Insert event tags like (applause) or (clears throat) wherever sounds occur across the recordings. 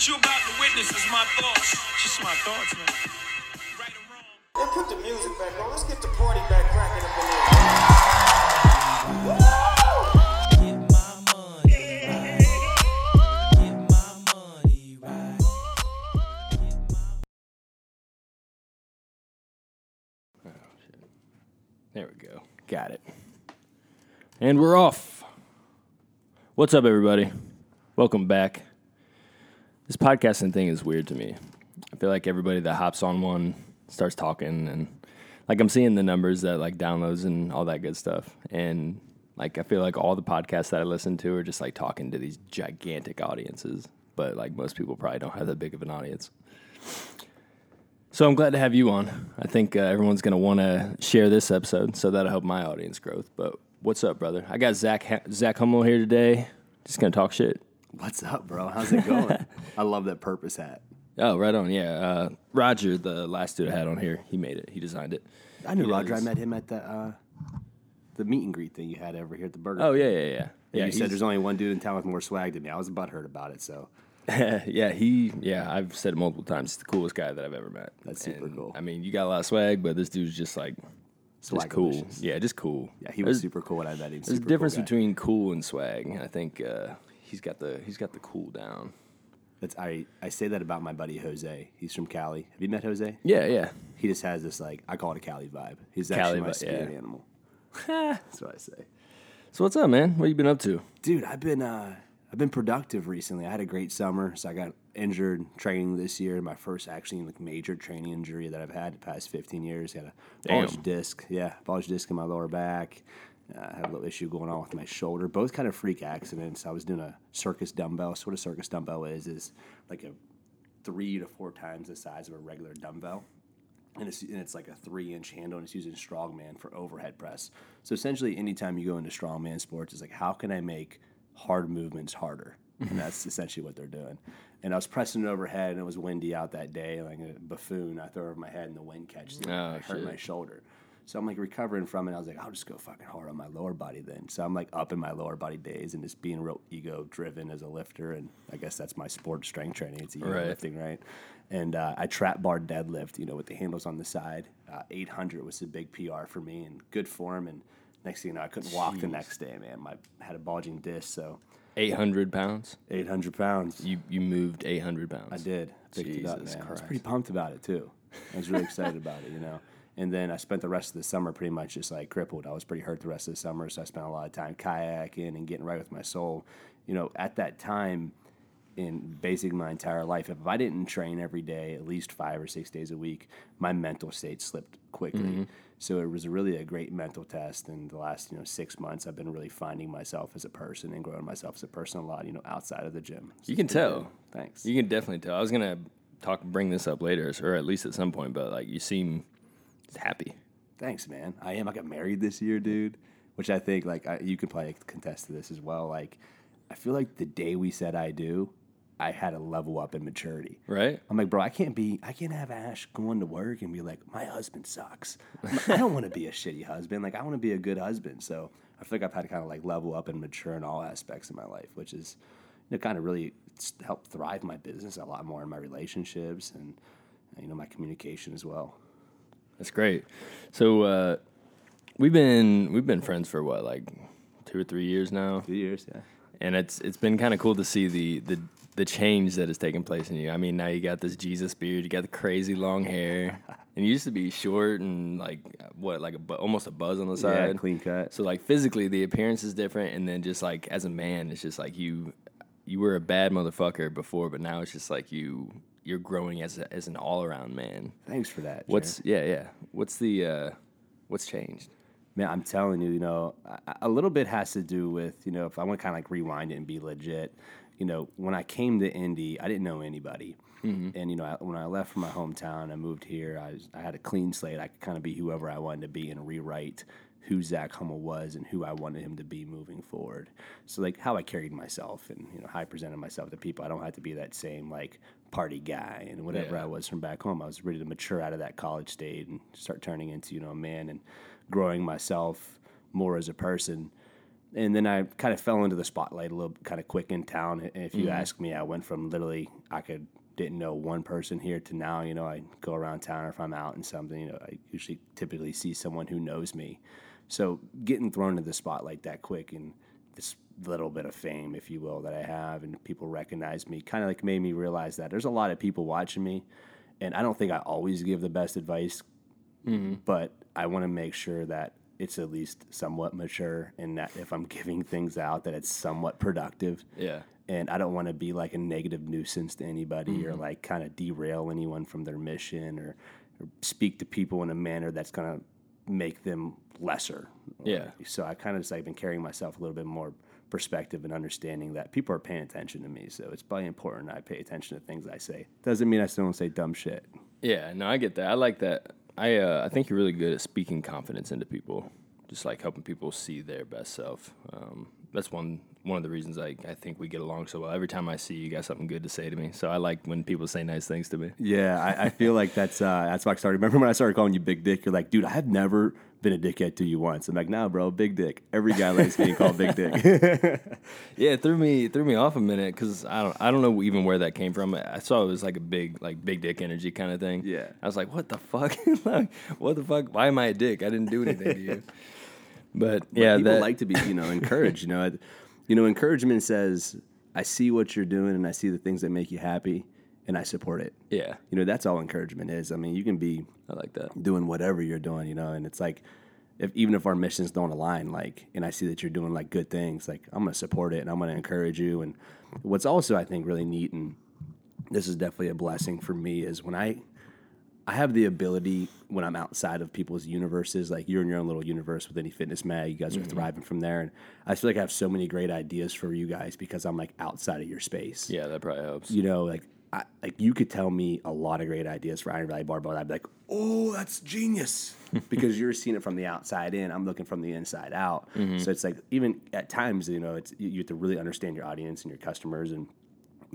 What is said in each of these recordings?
What you about to witness is my thoughts. Just my thoughts, man. Right or wrong. Hey, put the music back on. Let's get the party back cracking up in here. Get my money right. Get my money right. Get my There we go. Got it. And we're off. What's up, everybody? Welcome back. This podcasting thing is weird to me. I feel like everybody that hops on one starts talking, and like I'm seeing the numbers that like downloads and all that good stuff. And like I feel like all the podcasts that I listen to are just like talking to these gigantic audiences, but like most people probably don't have that big of an audience. So I'm glad to have you on. I think uh, everyone's going to want to share this episode, so that'll help my audience growth. But what's up, brother? I got Zach ha- Zach Hummel here today. Just going to talk shit. What's up, bro? How's it going? (laughs) I love that purpose hat. Oh, right on. Yeah, uh, Roger, the last dude I had on here, he made it. He designed it. I knew He Roger. I met him at the uh, the meet and greet thing you had over here at the Burger. Oh yeah, yeah, yeah. Yeah, you said there's only one dude in town with more swag than me. I was butthurt about it, so (laughs) yeah, he. Yeah, I've said it multiple times. He's the coolest guy that I've ever met. That's super And, cool. I mean, you got a lot of swag, but this dude's just like, just cool. Yeah, just cool. yeah, he was There's- super cool when I met him. There's a difference guy. between cool and swag. I think uh, he's got the he's got the cool down. That's I I say that about my buddy Jose. He's from Cali. Have you met Jose? Yeah, yeah. He just has this like I call it a Cali vibe. He's Cali actually my vi- spirit yeah. animal. (laughs) That's what I say. So what's up, man? What you been up to? Dude, I've been uh, I've been productive recently. I had a great summer, so I got injured training this year. My first actually like major training injury that I've had the past 15 years. Got a bulged disc, yeah, bulged disc in my lower back. Uh, I had a little issue going on with my shoulder. Both kind of freak accidents. I was doing a circus dumbbell. So what a circus dumbbell is is like a three to four times the size of a regular dumbbell and it's, and it's like a three inch handle and it's using strongman for overhead press. So essentially, anytime you go into strongman sports, it's like, how can I make hard movements harder? And (laughs) that's essentially what they're doing. And I was pressing it overhead and it was windy out that day, like a buffoon. I throw it over my head and the wind catches it. Oh, I hurt shit. my shoulder. So I'm like recovering from it. I was like, I'll just go fucking hard on my lower body then. So I'm like up in my lower body days and just being real ego driven as a lifter. And I guess that's my sport strength training. It's ego Right. lifting, right? And uh, I trap bar deadlift, you know, with the handles on the side. Uh, 800 was a big PR for me and good form. And next thing you know, I couldn't walk the next day, man. My I had a bulging disc, so Eight hundred pounds. 800 pounds. You you moved eight hundred pounds. I did. Picked it up, Jesus man. I was pretty pumped about it too. I was really excited about it, you know. And then I spent the rest of the summer pretty much just like crippled. I was pretty hurt the rest of the summer, so I spent a lot of time kayaking and getting right with my soul. You know, at that time in basically my entire life, if I didn't train every day, at least five or six days a week, my mental state slipped quickly. Mm-hmm. So it was really a great mental test. And the last, you know, six months, I've been really finding myself as a person and growing myself as a person a lot, you know, outside of the gym. So You can tell. good. Thanks. You can definitely tell. I was gonna talk, bring this up later, or at least at some point. But like, you seem happy. Thanks, man. I am. I got married this year, dude. Which I think, like, I, you could probably contest to this as well. Like, I feel like the day we said I do, I had a level up in maturity. Right? I'm like, bro, I can't be, I can't have Ash going to work and be like, my husband sucks. I don't want to be a shitty husband. Like, I want to be a good husband. So I feel like I've had to kind of like level up and mature in all aspects of my life, which is, you know, kind of really helped thrive my business a lot more in my relationships and, you know, my communication as well. That's great. So uh, we've been we've been friends for what, like two or three years now, Two years, yeah. and it's it's been kind of cool to see the the the change that has taken place in you. I mean, now you got this Jesus beard, you got the crazy long hair, (laughs) and you used to be short and like what, like a bu- almost a buzz on the Yeah, side, clean cut. So like physically, the appearance is different, and then just like as a man, it's just like you you were a bad motherfucker before, but now it's just like you you're growing as a, as an all around man. Thanks for that. What's yeah yeah? What's the uh, what's changed? man? I'm telling you, you know, a, a little bit has to do with you know if I want to kind of like rewind it and be legit. You know, when I came to Indy, I didn't know anybody, and you know, I, when I left from my hometown, I moved here. I was, I had a clean slate. I could kind of be whoever I wanted to be and rewrite who Zach Hummel was and who I wanted him to be moving forward. So like how I carried myself and you know how I presented myself to people. I don't have to be that same like party guy and whatever Yeah. I was from back home. I was ready to mature out of that college state and start turning into you know a man and growing myself more as a person. and then I kind of fell into the spotlight a little kind of quick in town. And if you mm-hmm. ask me, I went from literally I could didn't know one person here to now, you know, I go around town or if I'm out and something, you know, I usually typically see someone who knows me. So getting thrown into the spotlight that quick and this little bit of fame, if you will, that I have and people recognize me kind of like made me realize that there's a lot of people watching me. And I don't think I always give the best advice mm-hmm. but I want to make sure that it's at least somewhat mature and that if I'm (laughs) giving things out that it's somewhat productive. Yeah. And I don't want to be like a negative nuisance to anybody or mm-hmm. like kind of derail anyone from their mission or, or speak to people in a manner that's going to make them lesser. Yeah. So I kind of just like been carrying myself a little bit more perspective and understanding that people are paying attention to me. So it's probably important I pay attention to things I say. Doesn't mean I still don't say dumb shit. Yeah, no, I get that. I like that. I uh, I think you're really good at speaking confidence into people, just like helping people see their best self. Um, that's one one of the reasons I, I think we get along so well. Every time I see you, you got something good to say to me. So I like when people say nice things to me. Yeah, I, I feel like that's uh, that's why I started. Remember when I started calling you Big Dick? You're like, dude, I have never been a dickhead to you once. I'm like, nah, bro, Big Dick. Every guy likes getting called Big Dick. (laughs) Yeah, it threw me threw me off a minute because I don't I don't know even where that came from. I saw it was like a big like big dick energy kind of thing. Yeah. I was like, what the fuck? (laughs) like, what the fuck? Why am I a dick? I didn't do anything to you. (laughs) But yeah, people that, like to be, you know, encouraged. You know, you know, encouragement says, I see what you're doing and I see the things that make you happy, and I support it. yeah, You know, that's all encouragement is. I mean, you can be I like that. doing whatever you're doing, you know, and it's like if even if our missions don't align, like and I see that you're doing like good things, like I'm gonna support it and I'm gonna encourage you. And what's also I think really neat and this is definitely a blessing for me is when I I have the ability when I'm outside of people's universes, like you're in your own little universe with Indy fitness mag, you guys are mm-hmm. thriving from there. And I feel like I have so many great ideas for you guys because I'm like outside of your space Yeah, that probably helps. you know, like I, like you could tell me a lot of great ideas for Iron Valley Barbell. and I'd be like, oh, that's genius, (laughs) because you're seeing it from the outside in. I'm looking from the inside out. Mm-hmm. So it's like even at times, you know, it's you have to really understand your audience and your customers and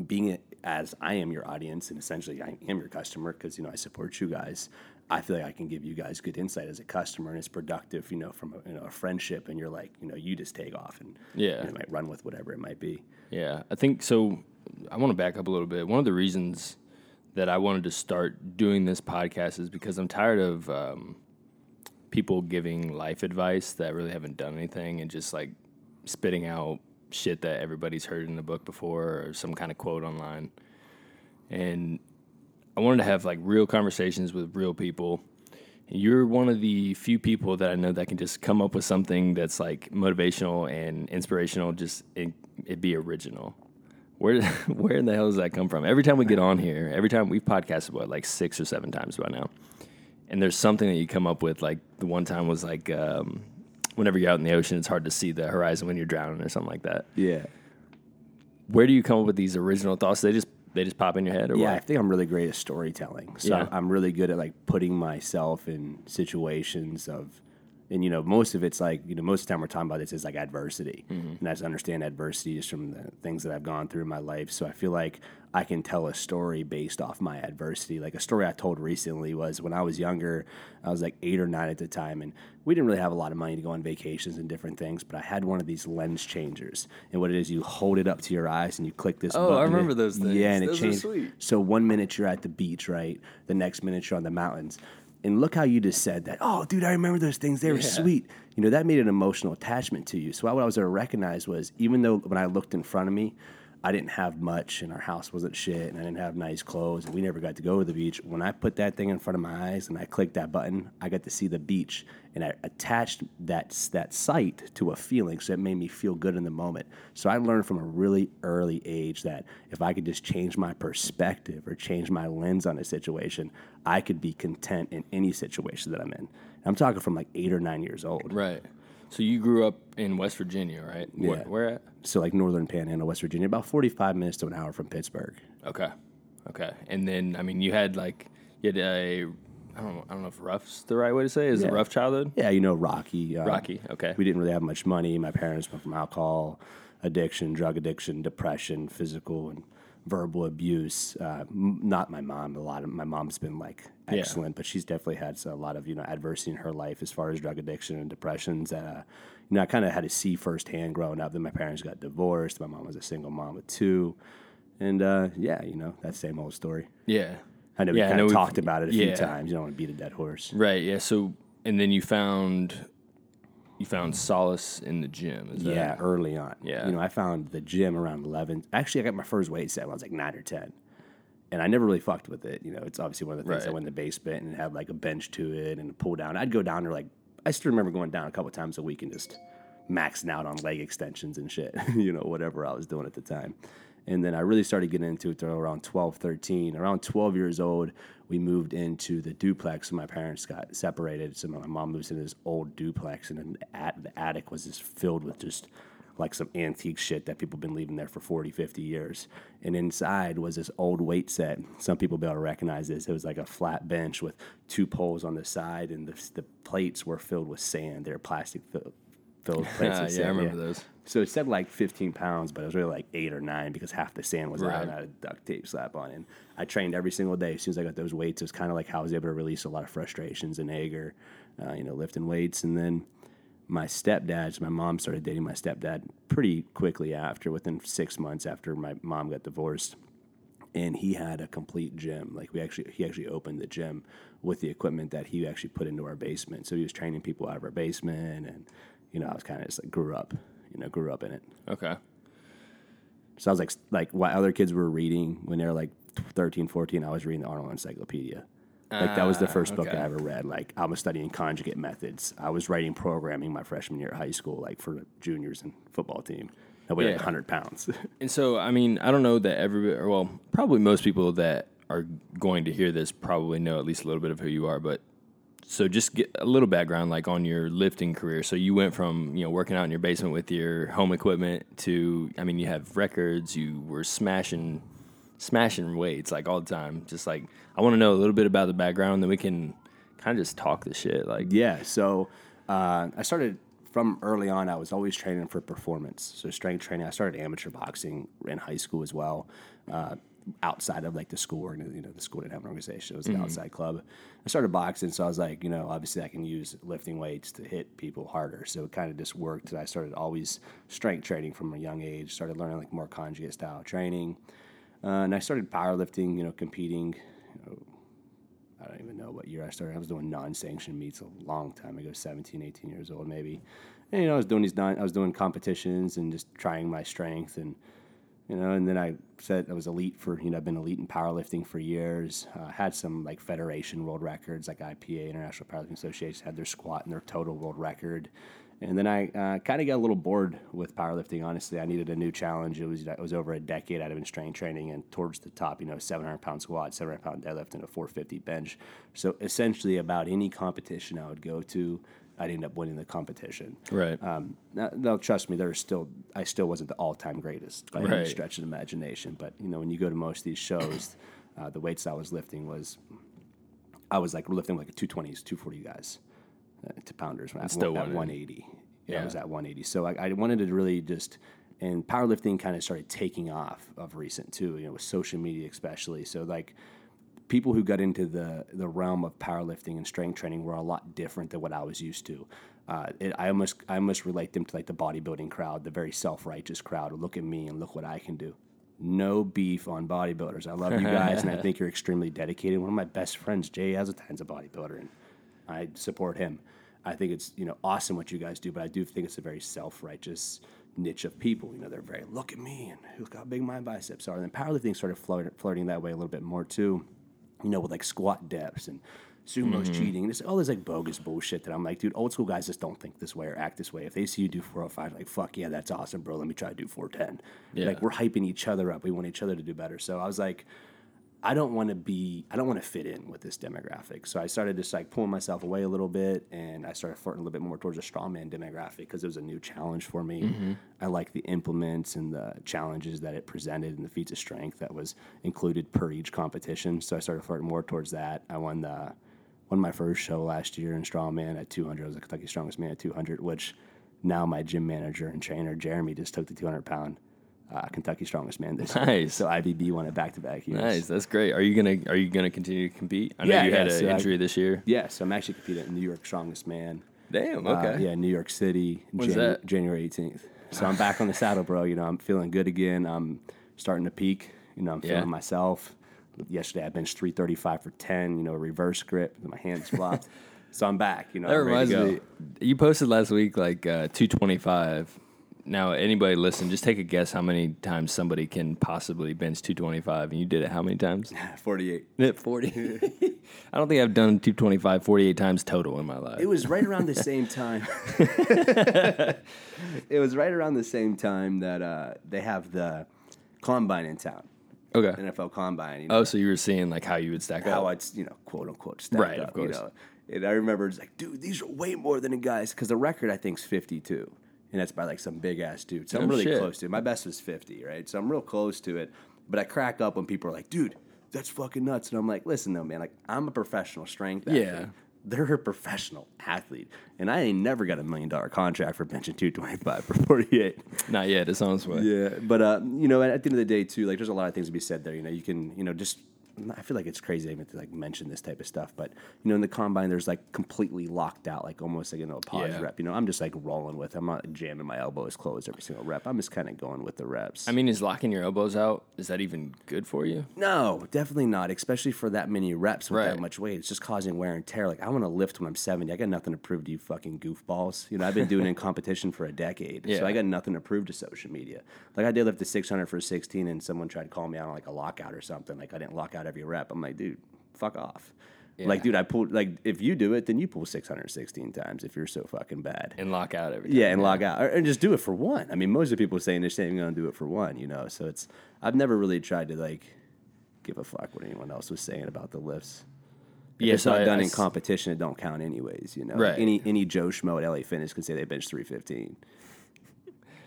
being it as I am your audience and essentially I am your customer because you know I support you guys. I feel like I can give you guys good insight as a customer and it's productive, you know, from a, you know, a friendship. And you're like, you know, you just take off and Yeah. you know, might run with whatever it might be. Yeah, I think so. I want to back up a little bit. One of the reasons that I wanted to start doing this podcast is because I'm tired of um, people giving life advice that really haven't done anything and just like spitting out shit that everybody's heard in a book before or some kind of quote online. And I wanted to have like real conversations with real people. You're one of the few people that I know that can just come up with something that's like motivational and inspirational, just it, it be original. Where (laughs) where in the hell does that come from? Every time we get on here, every time we've podcasted what like six or seven times by now, and there's something that you come up with. Like the one time was like um, whenever you're out in the ocean, it's hard to see the horizon when you're drowning or something like that. Yeah. Where do you come up with these original thoughts? They just they just pop in your head, or Yeah, I think I'm really great at storytelling. So Yeah. I'm really good at like putting myself in situations of, and you know, most of it's like, you know, most of the time we're talking about this is like adversity. Mm-hmm. And I just understand adversity just from the things that I've gone through in my life. So I feel like I can tell a story based off my adversity. Like a story I told recently was when I was younger, I was like eight or nine at the time, and we didn't really have a lot of money to go on vacations and different things, but I had one of these lens changers. And what it is, you hold it up to your eyes and you click this Oh, I button. and remember it- those things. Yeah, and it Those are changed. So one minute you're at the beach, right? The next minute you're on the mountains. And look how you just said that. Oh, dude, I remember those things. They were Yeah. sweet. You know, that made an emotional attachment to you. So what I was able to recognize was even though when I looked in front of me, I didn't have much and our house wasn't shit and I didn't have nice clothes and we never got to go to the beach. When I put that thing in front of my eyes and I clicked that button, I got to see the beach and I attached that that sight to a feeling so it made me feel good in the moment. So I learned from a really early age that if I could just change my perspective or change my lens on a situation, I could be content in any situation that I'm in. I'm talking from like 8 or 9 years old. right. So you grew up in West Virginia, right? Where, Yeah. where at? So like northern Panhandle, West Virginia, about 45 minutes to an hour from Pittsburgh. Okay, okay. And then I mean, you had like you had a I don't know, I don't know if rough's the right way to say. it. Is it Yeah. rough childhood? Yeah, you know Rocky. Uh, Rocky, okay. We didn't really have much money. My parents went from alcohol addiction, drug addiction, depression, physical and verbal abuse. Uh, m- not my mom. A lot of my mom's been like Yeah. excellent, but she's definitely had a lot of you know adversity in her life as far as drug addiction and depressions that uh, you know, I kind of had to see firsthand growing up that my parents got divorced. My mom was a single mom with two, and uh, yeah, you know, that same old story. Yeah. I know Yeah, we kind of talked about it a few times. You don't want to beat a dead horse. Right. Yeah. So, and then you found you found solace in the gym. Is that, Yeah, early on. Yeah. You know, I found the gym around 11. Actually, I got my first weight set when I was like nine or 10. And I never really fucked with it. You know, it's obviously one of the things Right. I went in the basement and had like a bench to it and a pull down. I'd go down there like, I still remember going down a couple times a week and just maxing out on leg extensions and shit, (laughs) you know, whatever I was doing at the time. And then I really started getting into it around 12, 13. Around 12 years old, we moved into the duplex when my parents got separated. So my mom moves into this old duplex, and the attic was just filled with just like some antique shit that people have been leaving there for 40, 50 years. And inside was this old weight set. Some people be able to recognize this. It was like a flat bench with two poles on the side, and the, the plates were filled with sand. They're plastic fill- filled (laughs) plates Ah, yeah, sand. I remember those. So it said like 15 pounds, but it was really like eight or nine because half the sand was out Right. and I had a duct tape slap on. And I trained every single day. As soon as I got those weights, it was kind of like how I was able to release a lot of frustrations and anger, uh, you know, lifting weights. And then my stepdad, my mom started dating my stepdad pretty quickly after, within six months after my mom got divorced. And he had a complete gym. Like we actually, he actually opened the gym with the equipment that he actually put into our basement. So he was training people out of our basement, and you know, I was kind of just like grew up, you know, grew up in it. Okay. So I was like, like what other kids were reading when they were like 13, 14, I was reading the Arnold Encyclopedia. Like that was the first book okay. I ever read. Like I was studying conjugate methods. I was writing programming my freshman year at high school, like for juniors and football team. I weighed like 100 pounds. (laughs) And so, I mean, I don't know that everybody, or well, probably most people that are going to hear this probably know at least a little bit of who you are. But so, just get a little background, like on your lifting career. So, you went from you know working out in your basement with your home equipment to, I mean, you have records. You were smashing, smashing weights like all the time. Just like I want to know a little bit about the background, then we can kind of just talk the shit. Like, Yeah, so uh, I started from early on. I was always training for performance, so strength training. I started amateur boxing in high school as well, uh, outside of like the school. You know, the school didn't have an organization; it was an outside club. I started boxing, so I was like, you know, obviously I can use lifting weights to hit people harder. So it kind of just worked. I started always strength training from a young age. Started learning like more conjugate style training, uh, and I started powerlifting. You know, competing. I don't even know what year I started. I was doing non-sanctioned meets a long time ago, 17, 18 years old maybe. And you know, I was doing these non, I was doing competitions and just trying my strength and you know, and then I said I was elite for, you know, I've been elite in powerlifting for years. Uh, had some like federation world records, like IPA, International Powerlifting Association, had their squat and their total world record. And then I uh, kind of got a little bored with powerlifting. Honestly, I needed a new challenge. It was it was over a decade I'd been strength training, and towards the top, you know, 700 pound squat, 700 pound deadlift, and a 450 bench. So essentially, about any competition I would go to, I'd end up winning the competition. right? Um, now, now, trust me, there's still I still wasn't the all-time greatest by any stretch of imagination. But you know, when you go to most of these shows, uh, the weights I was lifting was I was like lifting like a 220s, 240 guys to pounders when I still at 180. Yeah, Yeah. I was at 180. So I, I wanted to really just and powerlifting kind of started taking off of recent too. You know, with social media especially. So like people who got into the the realm of powerlifting and strength training were a lot different than what I was used to. Uh, it, I almost I almost relate them to like the bodybuilding crowd, the very self righteous crowd. Look at me and look what I can do. No beef on bodybuilders. I love you guys, and I (laughs) think you're extremely dedicated. One of my best friends, Jay Azatine's a bodybuilder, and I support him. I think it's you know awesome what you guys do, but I do think it's a very self righteous niche of people. You know, they're very look at me and look how big my biceps are. And then powerlifting started flirt, flirting that way a little bit more too. You know, with like squat depths and sumo's mm-hmm. cheating and it's all this like bogus bullshit that I'm like, dude, old school guys just don't think this way or act this way. If they see you do 405, like fuck yeah, that's awesome, bro. Let me try to do 410. Yeah. Like we're hyping each other up. We want each other to do better. So I was like, I don't want to be, I don't want to fit in with this demographic. So I started just like pulling myself away a little bit and I started flirting a little bit more towards a strongman demographic because it was a new challenge for me. Mm-hmm. I like the implements and the challenges that it presented and the feats of strength that was included per each competition. So I started flirting more towards that. I won the, won my first show last year in strongman at 200. I was the Kentucky strongest man at 200, which now my gym manager and trainer, Jeremy, just took the 200 pound uh, Kentucky strongest man this year. Nice. So IBB won it back to back years. Nice, that's great. Are you gonna Are you gonna continue to compete? I know Yeah, you had yeah, an so I- injury this year. Yeah, so I'm actually competing in New York Strongest Man. Damn. Uh, Okay. yeah, New York City, that? January 18th. So I'm (sighs) back on the saddle, bro. You know, I'm feeling good again. I'm starting to peak. You know, I'm Yeah. feeling myself. Yesterday I benched 335 for 10. You know, reverse grip. My hands flopped. (laughs) so I'm back. You know, That reminds me. You posted last week like uh, 225. Now, anybody listen, just take a guess how many times somebody can possibly bench 225, and you did it how many times? (laughs) 48. 40. (laughs) I don't think I've done 225 48 times total in my life. It was right around the same time. (laughs) it was right around the same time that uh, they have the combine in town, okay. NFL combine. You know, Oh, so you were seeing like how you would stack up. how up. it's you know quote unquote stacked Right, up. of course. You know? And I remember it's like, dude, these are way more than the guys because the record I think is 52, and that's by like some big ass dude. So I'm really shit. close to it. My best was 50, right? So I'm real close to it. But I crack up when people are like, dude, that's fucking nuts, and I'm like, listen though, man, like I'm a professional strength. Athlete. Yeah. They're a professional athlete, and I ain't never got a million dollar contract for benching 225 for 48. Not yet. It sounds way. Yeah, but uh, you know, at the end of the day, too, like there's a lot of things to be said there. You know, you can, you know, just I feel like it's crazy even to like mention this type of stuff, but you know, in the combine, there's like completely locked out, like almost like you know a pause Yeah. rep. You know, I'm just like rolling with. I'm not jamming my elbows closed every single rep. I'm just kind of going with the reps. I mean, is locking your elbows out, is that even good for you? No, definitely not. Especially for that many reps with Right. that much weight, it's just causing wear and tear. Like I want to lift when I'm 70. I got nothing to prove to you, fucking goofballs. You know, I've been doing it in (laughs) competition for a decade, Yeah. so I got nothing to prove to social media. Like I did lift the 600 for 16, and someone tried to call me out on like a lockout or something. Like I didn't lock out every rep. I'm like, dude, fuck off. Like, dude, I pulled like if you do it, then you pull 616 times if you're so fucking bad. And lock out every time. Yeah, and lock out, or, and just do it for one. I mean, most of the people saying they're saying going to do it for one, you know. So it's I've never really tried to like give a fuck what anyone else was saying about the lifts. If Yeah, it's so not I- done I in competition. It don't count anyways, you know. Right. Any any Joe schmo at LA Fitness can say they bench three fifteen.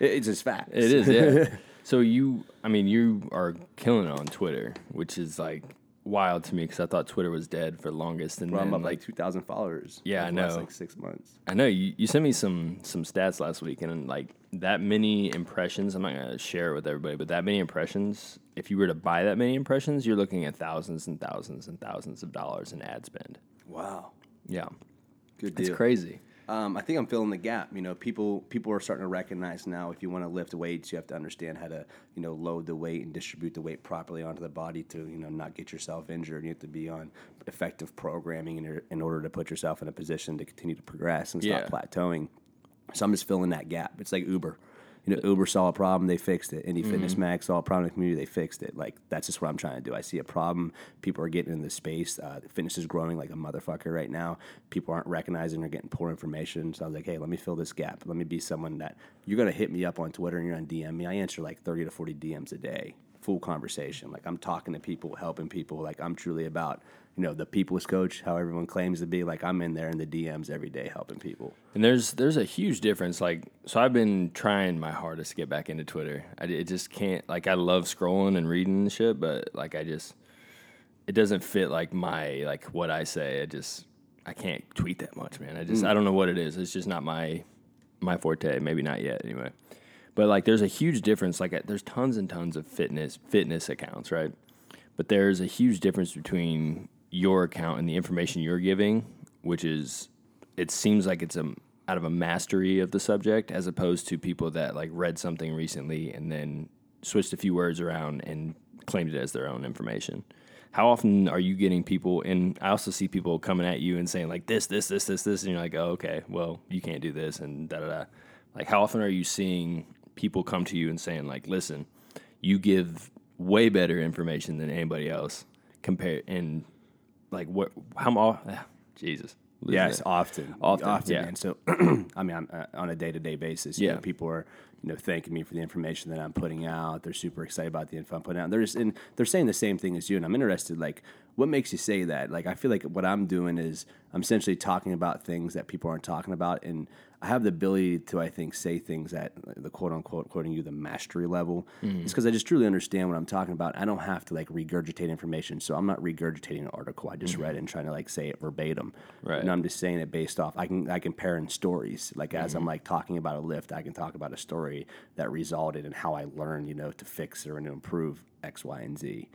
It, it's just facts. It is, yeah. (laughs) so you, I mean, you are killing it on Twitter, which is like wild to me because I thought Twitter was dead for the longest. And Bro, I'm then, up like two thousand followers. Yeah, I know. like six months. I know you, you sent me some some stats last week, and like that many impressions. I'm not gonna share it with everybody, but that many impressions. If you were to buy that many impressions, you're looking at thousands and thousands and thousands of dollars in ad spend. Wow, Yeah, good deal. it's crazy. Um, I think I'm filling the gap. You know, people people are starting to recognize now. If you want to lift weights, you have to understand how to you know load the weight and distribute the weight properly onto the body to you know not get yourself injured. You have to be on effective programming in, in order to put yourself in a position to continue to progress and stop Yeah. plateauing. So I'm just filling that gap. It's like Uber. You know, Uber saw a problem, they fixed it. Indy Fitness Mag saw a problem in the community, they fixed it. Like that's just what I'm trying to do. I see a problem. People are getting in the space. Uh, fitness is growing like a motherfucker right now. People aren't recognizing they're getting poor information. So I was like, hey, let me fill this gap. Let me be someone that you're gonna hit me up on Twitter and you're gonna DM me. I answer like 30 to 40 DMs a day, full conversation. Like I'm talking to people, helping people. Like I'm truly about you know the people's coach, how everyone claims to be. Like I'm in there in the DMs every day helping people. And there's there's a huge difference. Like, so I've been trying my hardest to get back into Twitter. I it just can't. Like, I love scrolling and reading and shit, but like, I just it doesn't fit like my like what I say. I just I can't tweet that much, man. I just hmm. I don't know what it is. It's just not my my forte. Maybe not yet, anyway. But like, there's a huge difference. Like, there's tons and tons of fitness fitness accounts, right? But there's a huge difference between your account and the information you're giving, which is it seems like it's a out of a mastery of the subject as opposed to people that like read something recently and then switched a few words around and claimed it as their own information. How often are you getting people and I also see people coming at you and saying like this, this, this, this, this, and you're like, oh, okay, well, you can't do this and da da da. Like how often are you seeing people come to you and saying like, listen, you give way better information than anybody else compare and like what how mo- ah, Jesus. Yes, it. often, Often, yeah. And so, (clears throat) I mean, I'm, uh, on a day to day basis, Yeah. know, people are, you know, thanking me for the information that I'm putting out. They're super excited about the info I'm putting out. They're just, and they're saying the same thing as you. And I'm interested, like, what makes you say that? Like, I feel like what I'm doing is I'm essentially talking about things that people aren't talking about, and I have the ability to, I think, say things at the quote unquote, quoting you, the mastery level. Mm-hmm. It's because I just truly understand what I'm talking about. I don't have to like regurgitate information, so I'm not regurgitating an article. I just read and trying to like say it verbatim. Mm-hmm. Right. And I'm just saying it based off. I can I can pair in stories. Like as Mm-hmm. I'm like talking about a lift, I can talk about a story that resulted in how I learned, you know, to fix or to improve X, Y, and Z.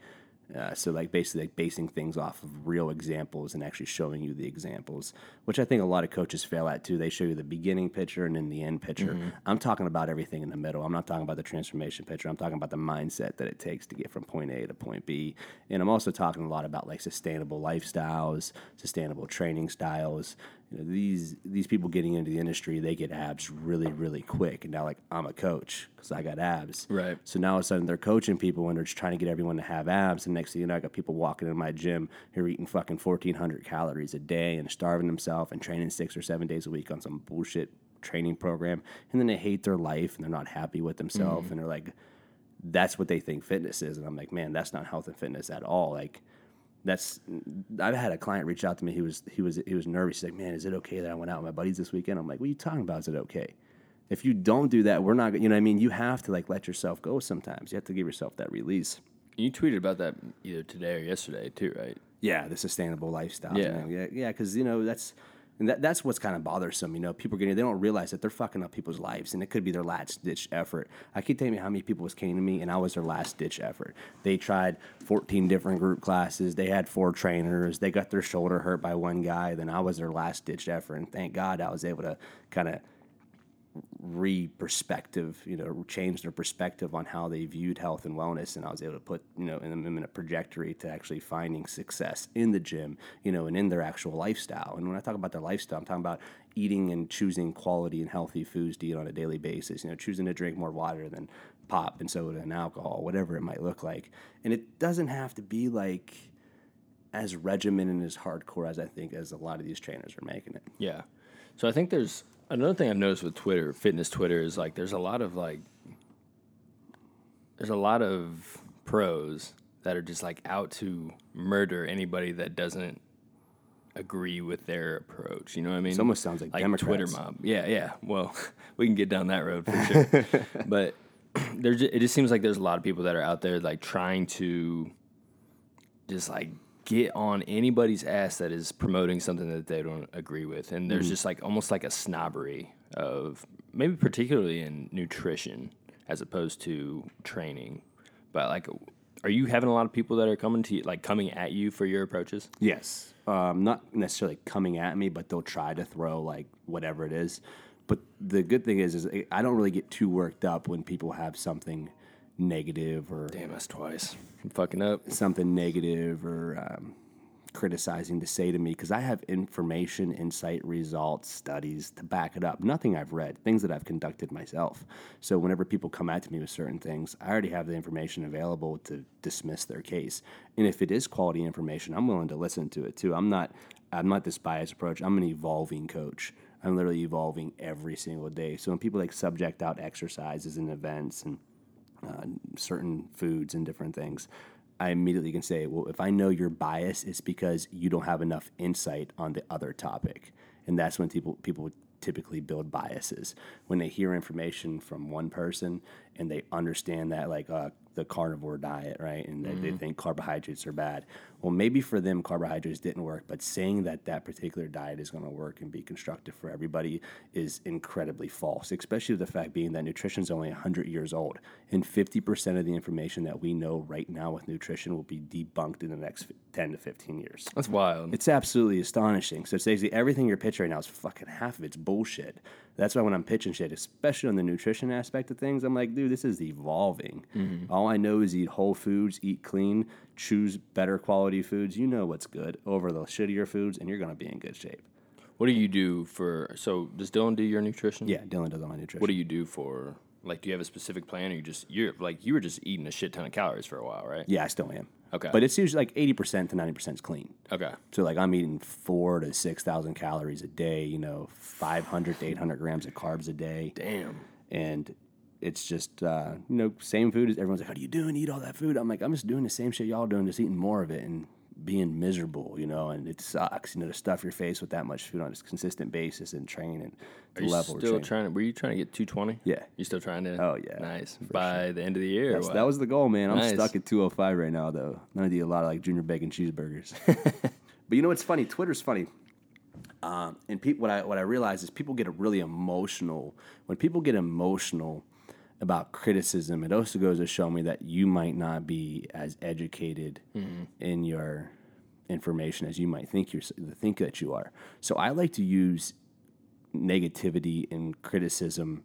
Uh, so like basically like basing things off of real examples and actually showing you the examples, which I think a lot of coaches fail at too. They show you the beginning picture and then the end picture. I'm talking about everything in the middle. I'm not talking about the transformation picture. I'm talking about the mindset that it takes to get from point A to point B. And I'm also talking a lot about like sustainable lifestyles, sustainable training styles. You know, these these people getting into the industry, they get abs really really quick. And now like I'm a coach because I got abs. Right. So now all of a sudden they're coaching people and they're just trying to get everyone to have abs. And next thing you know, I got people walking in my gym who are eating fucking 1,400 calories a day and starving themselves and training six or seven days a week on some bullshit training program. And then they hate their life and they're not happy with themselves mm-hmm. and they're like, that's what they think fitness is. And I'm like, man, that's not health and fitness at all. Like, that's I've had a client reach out to me. He was he was he was nervous. He's like, "Man, is it okay that I went out with my buddies this weekend?" I'm like, "What are you talking about? Is it okay?" If you don't do that, we're not. You know, what I mean, you have to like let yourself go. Sometimes you have to give yourself that release. You tweeted about that either today or yesterday too, right? Yeah, the sustainable lifestyle. Yeah. yeah, yeah. Because you know that's and that, that's what's kind of bothersome. You know, people are getting they don't realize that they're fucking up people's lives, and it could be their last ditch effort. I keep telling you how many people was came to me, and I was their last ditch effort. They tried 14 different group classes. They had four trainers. They got their shoulder hurt by one guy. Then I was their last ditch effort, and thank God I was able to kind of re perspective, you know, change their perspective on how they viewed health and wellness. And I was able to put, you know, in them in a trajectory to actually finding success in the gym, you know, and in their actual lifestyle. And when I talk about their lifestyle, I'm talking about eating and choosing quality and healthy foods to eat on a daily basis, you know, choosing to drink more water than pop and soda and alcohol, whatever it might look like. And it doesn't have to be like as regimented and as hardcore as I think as a lot of these trainers are making it. Yeah. So I think there's another thing I've noticed with Twitter, fitness Twitter, is like there's a lot of like there's a lot of pros that are just like out to murder anybody that doesn't agree with their approach. You know what I mean? It almost sounds like Twitter Democrats. mob. Yeah, yeah. Well, (laughs) we can get down that road for sure. (laughs) but (clears throat) there's it just seems like there's a lot of people that are out there like trying to just like get on anybody's ass that is promoting something that they don't agree with and there's just like almost like a snobbery of maybe particularly in nutrition as opposed to training but like are you having a lot of people that are coming to you like coming at you for your approaches Yes. Um, not necessarily coming at me, but they'll try to throw like whatever it is. But the good thing is, is I don't really get too worked up when people have something negative or damn us twice i'm fucking up something negative or um, criticizing to say to me because I have information, insight, results, studies to back it up. Nothing I've read, things that I've conducted myself. So whenever people come at me with certain things, I already have the information available to dismiss their case. And if it is quality information, I'm willing to listen to it too. I'm not I'm not this biased approach. I'm an evolving coach. I'm literally evolving every single day. So when people like subject out exercises and events and uh, certain foods and different things, I immediately can say, well, if I know your bias, it's because you don't have enough insight on the other topic, and that's when people people typically build biases. When they hear information from one person and they understand that like uh, the carnivore diet, right, and they, they think carbohydrates are bad. Well, maybe for them carbohydrates didn't work, but saying that that particular diet is going to work and be constructive for everybody is incredibly false. Especially the fact being that nutrition is only 100 years old, and 50% of the information that we know right now with nutrition will be debunked in the next 10 to 15 years. that's wild It's absolutely astonishing. So it's basically everything you're pitching right now is fucking half of it's bullshit. That's why when I'm pitching shit, especially on the nutrition aspect of things, I'm like, dude, this is evolving. Mm-hmm. All I know is eat whole foods, eat clean, choose better quality foods. You know what's good over the shittier foods, and you're gonna be in good shape. what do you do for so does dylan do your nutrition Yeah, Dylan does all my nutrition. what do you do for like do you have a specific plan or you just you're like you were just eating a shit ton of calories for a while right yeah, I still am. Okay. but it's usually like 80% to 90% is clean. okay So like I'm eating four to six thousand calories a day. You know, 500 to 800 grams of carbs a day. damn and it's just uh, you know same food as everyone's like, how do you doing? Eat all that food? I'm like, I'm just doing the same shit y'all doing, just eating more of it and being miserable, you know. And it sucks, you know, to stuff your face with that much food on a consistent basis and train and the Are you level. we're still training. trying to? Were you trying to get 220? Yeah. You still trying to? Oh, yeah, Nice. By the end of the year. that was the goal, man. I'm Nice. stuck at 205 right now, though. I'm gonna eat a lot of like junior bacon cheeseburgers. (laughs) but you know what's funny? Twitter's funny. Um, and people, what I what I realize is people get really emotional when people get emotional about criticism, it also goes to show me that you might not be as educated mm-hmm. in your information as you might think you think that you are. So I like to use negativity and criticism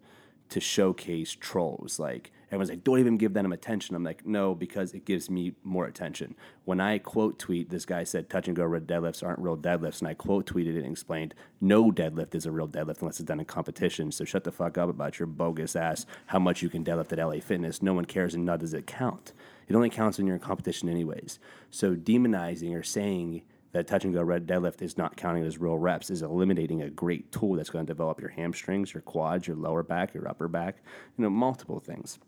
to showcase trolls. Like everyone's like, don't even give them attention. I'm like, no, because it gives me more attention. When I quote tweet, this guy said touch and go red deadlifts aren't real deadlifts, and I quote tweeted it and explained no deadlift is a real deadlift unless it's done in competition. So shut the fuck up about your bogus ass how much you can deadlift at LA Fitness. No one cares, and nor does it count. It only counts when you're in competition, anyways. So demonizing or saying that touch and go red deadlift is not counting as real reps is eliminating a great tool that's going to develop your hamstrings, your quads, your lower back, your upper back, you know, multiple things.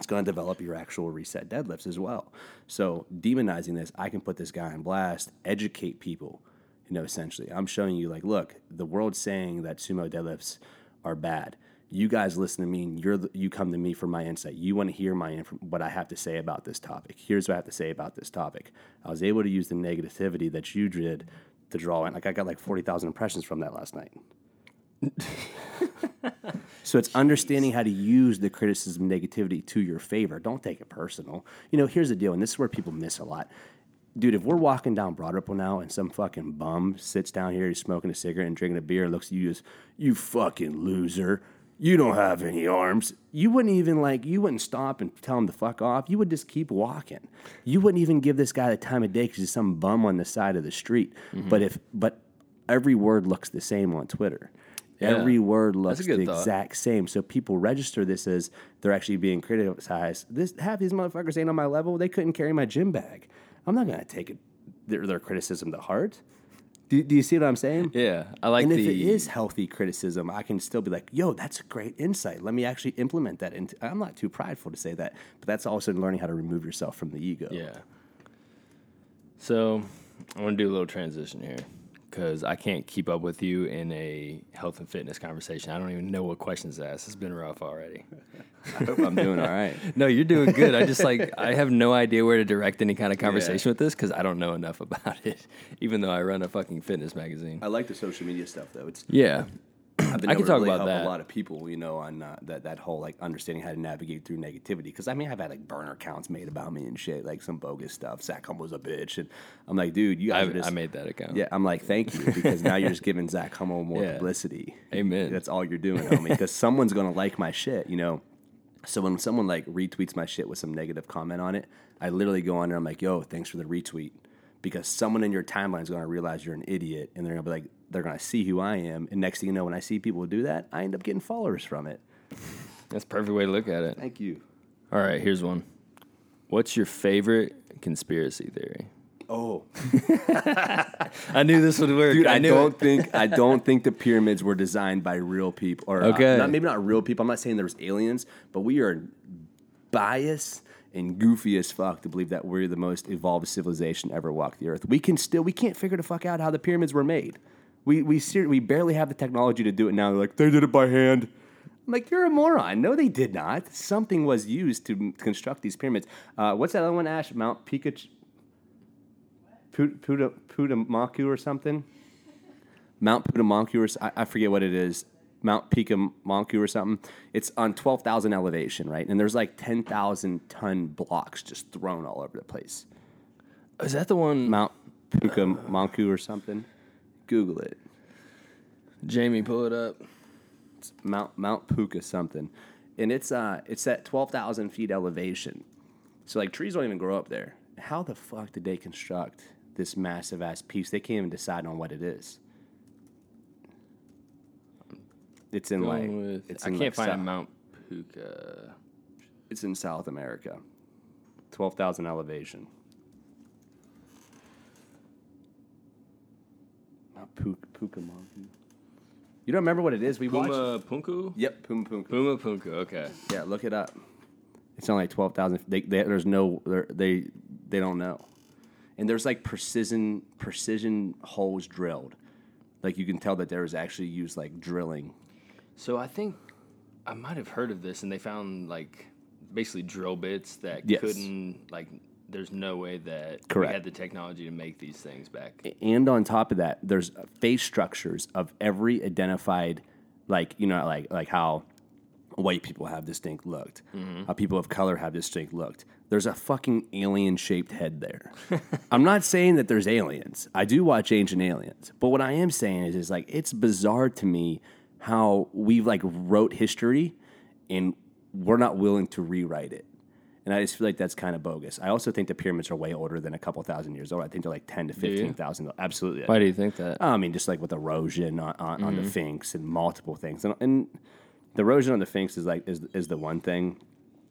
It's going to develop your actual reset deadlifts as well. So demonizing this, I can put this guy on blast, educate people. You know, essentially, I'm showing you like, look, the world's saying that sumo deadlifts are bad. You guys listen to me, and you're the, you come to me for my insight. You want to hear my inf- what I have to say about this topic. Here's what I have to say about this topic. I was able to use the negativity that you did to draw in. Like I got like forty thousand impressions from that last night. So it's understanding how to use the criticism negativity to your favor. Don't take it personal. You know, here's the deal, and this is where people miss a lot. Dude, if we're walking down Broad Ripple now and some fucking bum sits down here, he's smoking a cigarette and drinking a beer, looks at you as, you fucking loser. You don't have any arms. You wouldn't even like, you wouldn't stop and tell him to fuck off. You would just keep walking. You wouldn't even give this guy the time of day because he's some bum on the side of the street. Mm-hmm. But if, but every word looks the same on Twitter. Yeah. Every word looks the thought. exact same. So people register this as they're actually being criticized. This half these motherfuckers ain't on my level. They couldn't carry my gym bag. I'm not gonna take it their, their criticism to heart. Do, do you see what I'm saying? Yeah, I like and the. if it is healthy criticism, I can still be like, "Yo, that's a great insight. Let me actually implement that." Into, I'm not too prideful to say that, but that's also learning how to remove yourself from the ego. Yeah. So I want to do a little transition here because I can't keep up with you in a health and fitness conversation. I don't even know what questions to ask. It's been rough already. (laughs) I hope I'm doing all right. (laughs) No, you're doing good. I just like I have no idea where to direct any kind of conversation with this because I don't know enough about (laughs) it. Even though I run a fucking fitness magazine. I like the social media stuff though. It's Yeah, I've been I can talk really about help that. a lot of people, you know, on uh, that that whole like understanding how to navigate through negativity. Because I mean, I've had like burner accounts made about me and shit, like some bogus stuff. Zach was a bitch, and I'm like, dude, you guys I, are just I made that account. yeah. I'm like, thank you, because now you're just giving Zach Hummel (laughs) more Yeah. publicity. Amen. That's all you're doing, homie. Because someone's gonna like my shit, you know. So when someone like retweets my shit with some negative comment on it, I literally go on there. I'm like, yo, thanks for the retweet, because someone in your timeline is gonna realize you're an idiot, and they're gonna be like, they're gonna see who I am, and next thing you know, when I see people do that, I end up getting followers from it. That's a perfect way to look at it. Thank you. All right, here's one. What's your favorite conspiracy theory? Oh, (laughs) I knew this would work. dude, I, knew don't it. think I don't think the pyramids were designed by real people, or uh, Okay. not, maybe not real people. I'm not saying there was aliens, but we are biased and goofy as fuck to believe that we're the most evolved civilization ever walked the earth. We can still we can't figure the fuck out how the pyramids were made. We we ser- we barely have the technology to do it now. They're like they did it by hand. I'm like you're a moron. No, they did not. Something was used to m- construct these pyramids. Uh, what's that other one? Ash Mount Pikachu. Put- Puta Putamaku or something. Mount Putamonku or s- I, I forget what it is. Mount Pikamonku or something. It's on twelve thousand elevation, right? And there's like ten thousand ton blocks just thrown all over the place. Is that the one? Mount Pukamonku or something. Google it. Jamie, pull it up. Mount Mount Puka something, and it's uh it's at twelve thousand feet elevation. So like trees don't even grow up there. How the fuck did they construct this massive ass piece? They can't even decide on what it is. It's in like with- it's I in can't like find South- Mount Puka. It's in South America. Twelve thousand elevation. Puka Pukamonku. You don't remember what it is? We watched. Puma Punku? Yep, Puma Punku. Puma Punku, okay. Yeah, look it up. It's only like twelve thousand. They, they, there's no they're- they they don't know, and there's like precision precision holes drilled. Like you can tell that there was actually used like drilling. So I think I might have heard of this, and they found like basically drill bits that Yes. couldn't like. There's no way that Correct. we had the technology to make these things back. And on top of that, there's face structures of every identified, like you know, like like how white people have distinct looked, Mm-hmm. how people of color have distinct looked. There's a fucking alien shaped head there. (laughs) I'm not saying that there's aliens. I do watch Ancient Aliens, but what I am saying is, is like it's bizarre to me how we've like wrote history and we're not willing to rewrite it. And I just feel like that's kind of bogus. I also think the pyramids are way older than a couple thousand years old. I think they're like ten to fifteen thousand. Absolutely. Why do you think that? I mean, just like with erosion on, on, on the mm-hmm. Sphinx and multiple things, and, and the erosion on the Sphinx is like is is the one thing,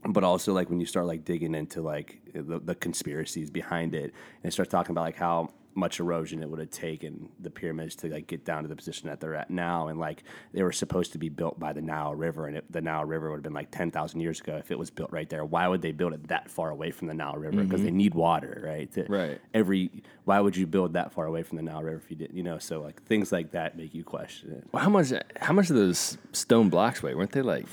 but also like when you start like digging into like the, the conspiracies behind it, and start talking about like how much erosion it would have taken the pyramids to like get down to the position that they're at now, and like they were supposed to be built by the Nile River, and it, the Nile River would have been like ten thousand years ago if it was built right there. Why would they build it that far away from the Nile River? Because they mm-hmm. need water, right? To- Right. every why would you build that far away from the Nile River if you didn't you know so like things like that make you question it. Well, how much? How much of those stone blocks weigh? Weren't they like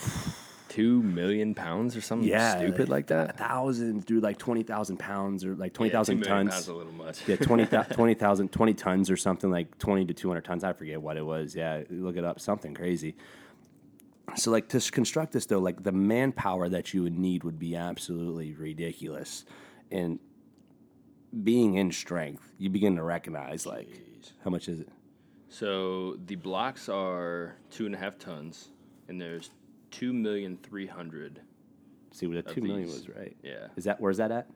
two million pounds or something yeah, stupid like, that? thousands dude like 20,000 pounds or like 20,000 two million tons. pounds a little much. yeah 20 (laughs) 20,000 20 tons or something like 20 to 200 tons. I forget what it was. Yeah look it up. Something crazy. So like to construct this though like the manpower that you would need would be absolutely ridiculous. And being in strength you begin to recognize like how much is it? So the blocks are two and a half tons, and there's two million three hundred. See what the of two million these. was, right? Yeah. Is that where's that at?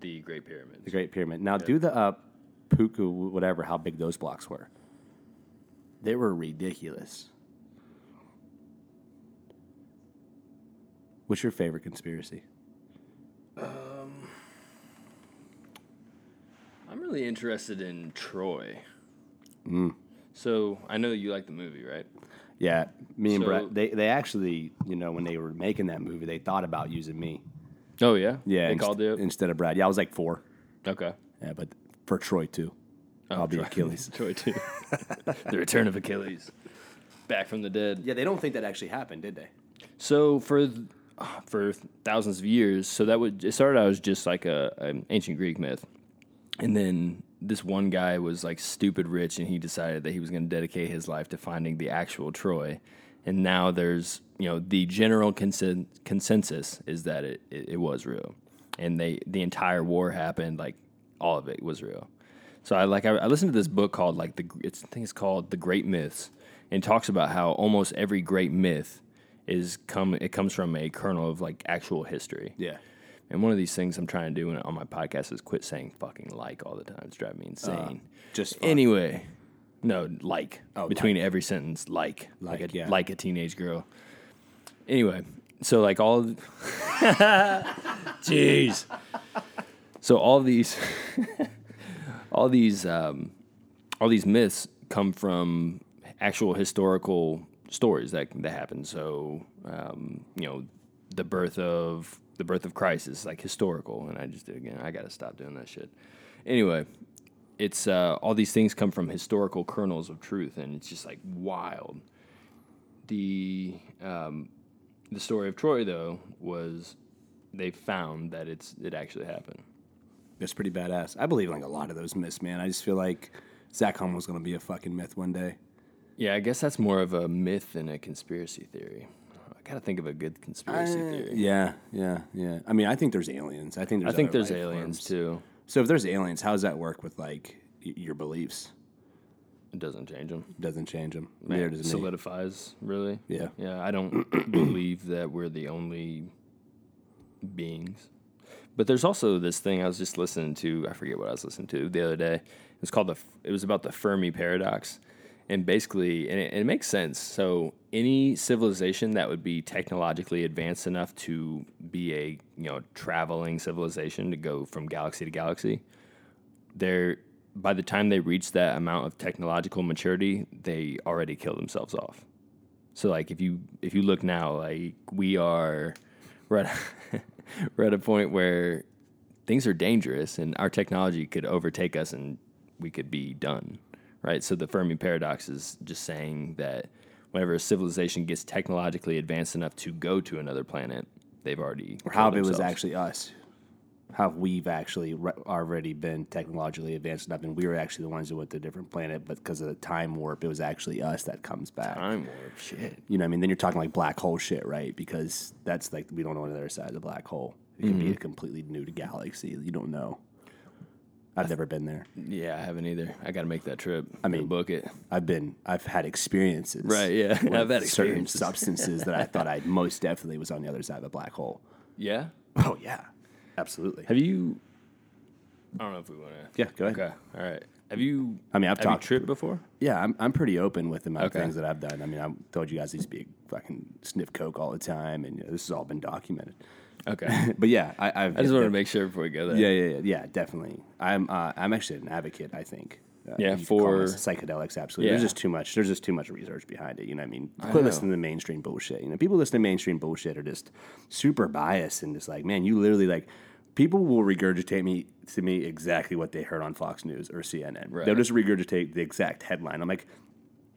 The Great Pyramid. The Great Pyramid. Now do the uh, Puku, whatever, how big those blocks were. They were ridiculous. What's your favorite conspiracy? I'm really interested in Troy. Mm. So I know you like the movie, right? Yeah, me and So- Brett. They they actually, you know, when they were making that movie, they thought about using me. Oh yeah. Yeah, They inst- called it. instead of Brad. Yeah, I was like four. Okay. Yeah, but for Troy too. Oh, I'll be Troy- Achilles. (laughs) Troy too. (laughs) the return of Achilles, back from the dead. Yeah, they don't think that actually happened, did they? So for th- (sighs) for thousands of years, so that would it started out as just like a an ancient Greek myth, and then this one guy was like stupid rich, and he decided that he was going to dedicate his life to finding the actual Troy, and now there's you know the general consen- consensus is that it, it it was real, and they the entire war happened like all of it was real. So I like I, I listened to this book called like the it's, I think it's called The Great Myths, and talks about how almost every great myth is come it comes from a kernel of like actual history. Yeah. And one of these things I'm trying to do on my podcast is quit saying fucking like all the time. It's driving me insane. just fuck. anyway, no like Oh, between every sentence like like, Like, a, yeah. like a teenage girl. Anyway, so like all, of- (laughs) jeez. So all these, (laughs) all these, um, all these myths come from actual historical stories that that happened. So um, you know, the birth of the birth of Christ is like historical, and I just did again. I got to stop doing that shit. Anyway, it's uh, all these things come from historical kernels of truth, and it's just like wild. The um, the story of Troy though was they found that it's it actually happened. That's pretty badass. I believe like a lot of those myths, man. I just feel like Zach Hummel's gonna be a fucking myth one day. Yeah, I guess that's more of a myth than a conspiracy theory. I gotta think of a good conspiracy uh, theory. Yeah, yeah, yeah. I mean, I think there's aliens. I think I there's think there's aliens forms. too. So if there's aliens, how does that work with like y- your beliefs? It doesn't change them. Doesn't change them. It Neither does me. solidifies, really. Yeah. Yeah, I don't (clears throat) believe that we're the only beings. But there's also this thing I was just listening to. I forget what I was listening to the other day. It was called the. It was about the Fermi paradox, and basically, and it, and it makes sense. So any civilization that would be technologically advanced enough to be a you know traveling civilization to go from galaxy to galaxy, they're by the time they reach that amount of technological maturity, they already kill themselves off. So like if you if you look now, like we are we're at, (laughs) we're at a point where things are dangerous and our technology could overtake us and we could be done. Right? So the Fermi paradox is just saying that whenever a civilization gets technologically advanced enough to go to another planet, they've already Or how if it was actually us? how we've actually re- already been technologically advanced enough, and we were actually the ones who went to a different planet, but because of the time warp, it was actually us that comes back. Time warp. Shit. You know, what I mean, then you're talking like black hole shit, right? Because that's like we don't know on the other side of the black hole. It could be mm-hmm. a completely new galaxy. You don't know. I've never been there. Yeah, I haven't either. I got to make that trip. I mean- book it. I've been. I've had experiences. Right, yeah. (laughs) with I've had certain experiences. (laughs) substances that I thought I most definitely was on the other side of a black hole. Yeah. Oh yeah, absolutely. Have you? I don't know if we want to. Yeah, go ahead. Okay. All right. Have you? I mean, I've have talked- you tripped before? Yeah, I'm, I'm pretty open with the amount Okay. of things that I've done. I mean, I told you guys I used to be a fucking sniff coke all the time, and you know, this has all been documented. Okay. (laughs) But yeah, I, I've I just wanted to make sure before we go there. Yeah, yeah, yeah, yeah, definitely. I'm uh, I'm actually an advocate. I think. Uh, Yeah, you could call for- psychedelics. Absolutely. There's just too much. There's just too much research behind it. You know what I mean? I Quit know. listening to mainstream bullshit. You know, people listening to mainstream bullshit are just super biased and just like, man, you literally like. People will regurgitate me to me exactly what they heard on Fox News or CNN. Right. They'll just regurgitate the exact headline. I'm like,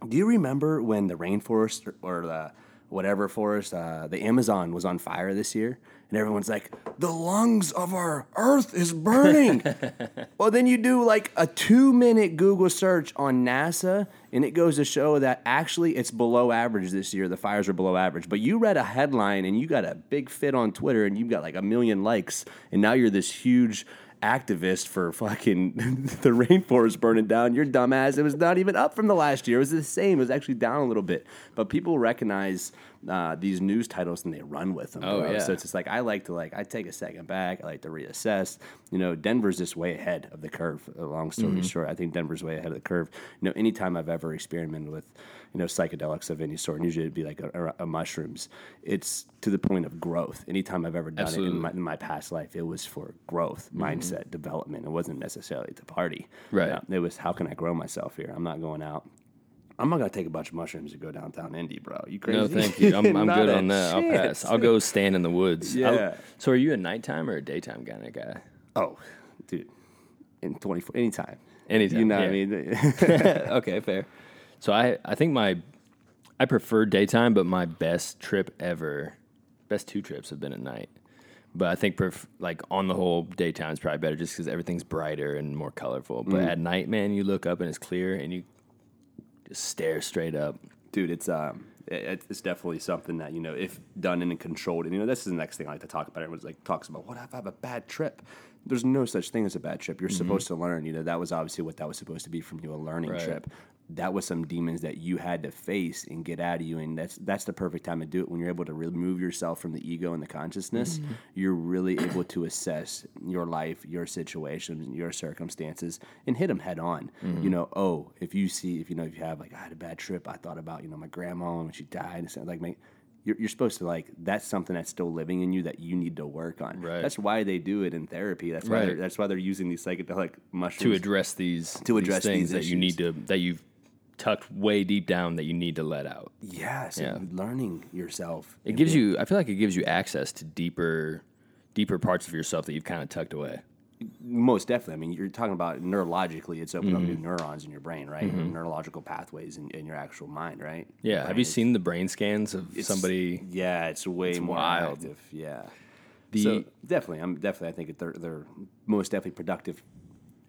do you remember when the rainforest or, or the whatever forest, uh, the Amazon was on fire this year? And everyone's like, the lungs of our earth is burning. (laughs) well, then you do like a two minute Google search on NASA, and it goes to show that actually it's below average this year. The fires are below average. But you read a headline and you got a big fit on Twitter, and you've got like a million likes, and now you're this huge activist for fucking (laughs) the rainforest burning down. Your dumbass. It was not even up from the last year. It was the same. It was actually down a little bit. But people recognize uh, these news titles and they run with them. Oh, bro. yeah. So it's just like I like to like I take a second back. I like to reassess. You know, Denver's just way ahead of the curve. Long story Mm-hmm. short, I think Denver's way ahead of the curve. You know, anytime I've ever experimented with you know psychedelics of any sort, and usually it'd be like a, a, a mushrooms. It's to the point of growth. Anytime I've ever done it in my, in my past life, it was for growth, mindset development. It wasn't necessarily to party. Right. Yeah, it was how can I grow myself here? I'm not going out. I'm not gonna take a bunch of mushrooms and go downtown Indy, bro. You crazy? No, thank you. I'm, (laughs) I'm good on that. I'll pass. I'll go stand in the woods. I'll- Yeah. so, are you a nighttime or a daytime kind of guy? Oh, dude, in 24, anytime. Anytime, You know yeah. what I mean? (laughs) (laughs) okay, fair. So I I think my I prefer daytime, but my best trip ever, best two trips have been at night. But I think pref- like on the whole, daytime is probably better just because everything's brighter and more colorful. But Mm. at night, man, you look up and it's clear and you just stare straight up. dude, it's um, it, it's definitely something that you know, if done in a controlled, and you know, this is the next thing I like to talk about. Everyone's like talks about what if I have a bad trip. There's no such thing as a bad trip. You're supposed to learn. You know, that was obviously what that was supposed to be from you, a learning Right. trip. That was some demons that you had to face and get out of you, and that's that's the perfect time to do it when you're able to remove yourself from the ego and the consciousness. Mm-hmm. You're really able to assess your life, your situations, your circumstances, and hit them head on. Mm-hmm. You know, oh, if you see, if you know, if you have like I had a bad trip, I thought about you know my grandma when she died, and stuff like my you're, you're supposed to like that's something that's still living in you that you need to work on. Right. That's why they do it in therapy. That's why Right. they're, that's why they're using these psychedelic mushrooms to address these To address things these that you need to that you've tucked way deep down that you need to let out. Yes, Yeah. learning yourself. It gives you. I feel like it gives you access to deeper, deeper parts of yourself that you've kind of tucked away. most definitely. I mean, you're talking about neurologically, it's opening Mm-hmm. up new neurons in your brain, right? Neurological pathways in, in your actual mind, right? Yeah. Have you seen the brain scans of it's- somebody? Yeah, it's way more wild. active. Yeah. The- so definitely, I'm definitely. I think they're they're most definitely productive.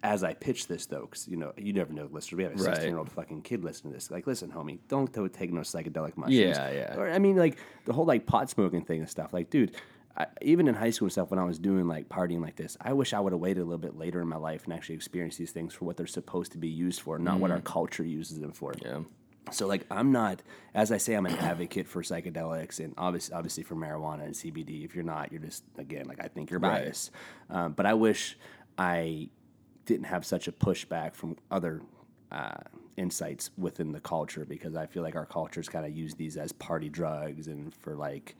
As I pitch this, though, because you know you never know, listeners. We have a Right. 16 year old fucking kid listening to this. Like, listen, homie, don't go take no psychedelic mushrooms. Yeah, yeah. Or I mean, like the whole like pot smoking thing and stuff. Like, dude, I, even in high school and stuff, when I was doing like partying like this, I wish I would have waited a little bit later in my life and actually experienced these things for what they're supposed to be used for, not what our culture uses them for. Mm. Yeah. So like I'm not, as I say, I'm an advocate for psychedelics and obviously, obviously for marijuana and CBD. If you're not, you're just again like I think you're Right. biased. Um, but I wish I didn't have such a pushback from other uh, insights within the culture because I feel like our cultures kind of use these as party drugs and for like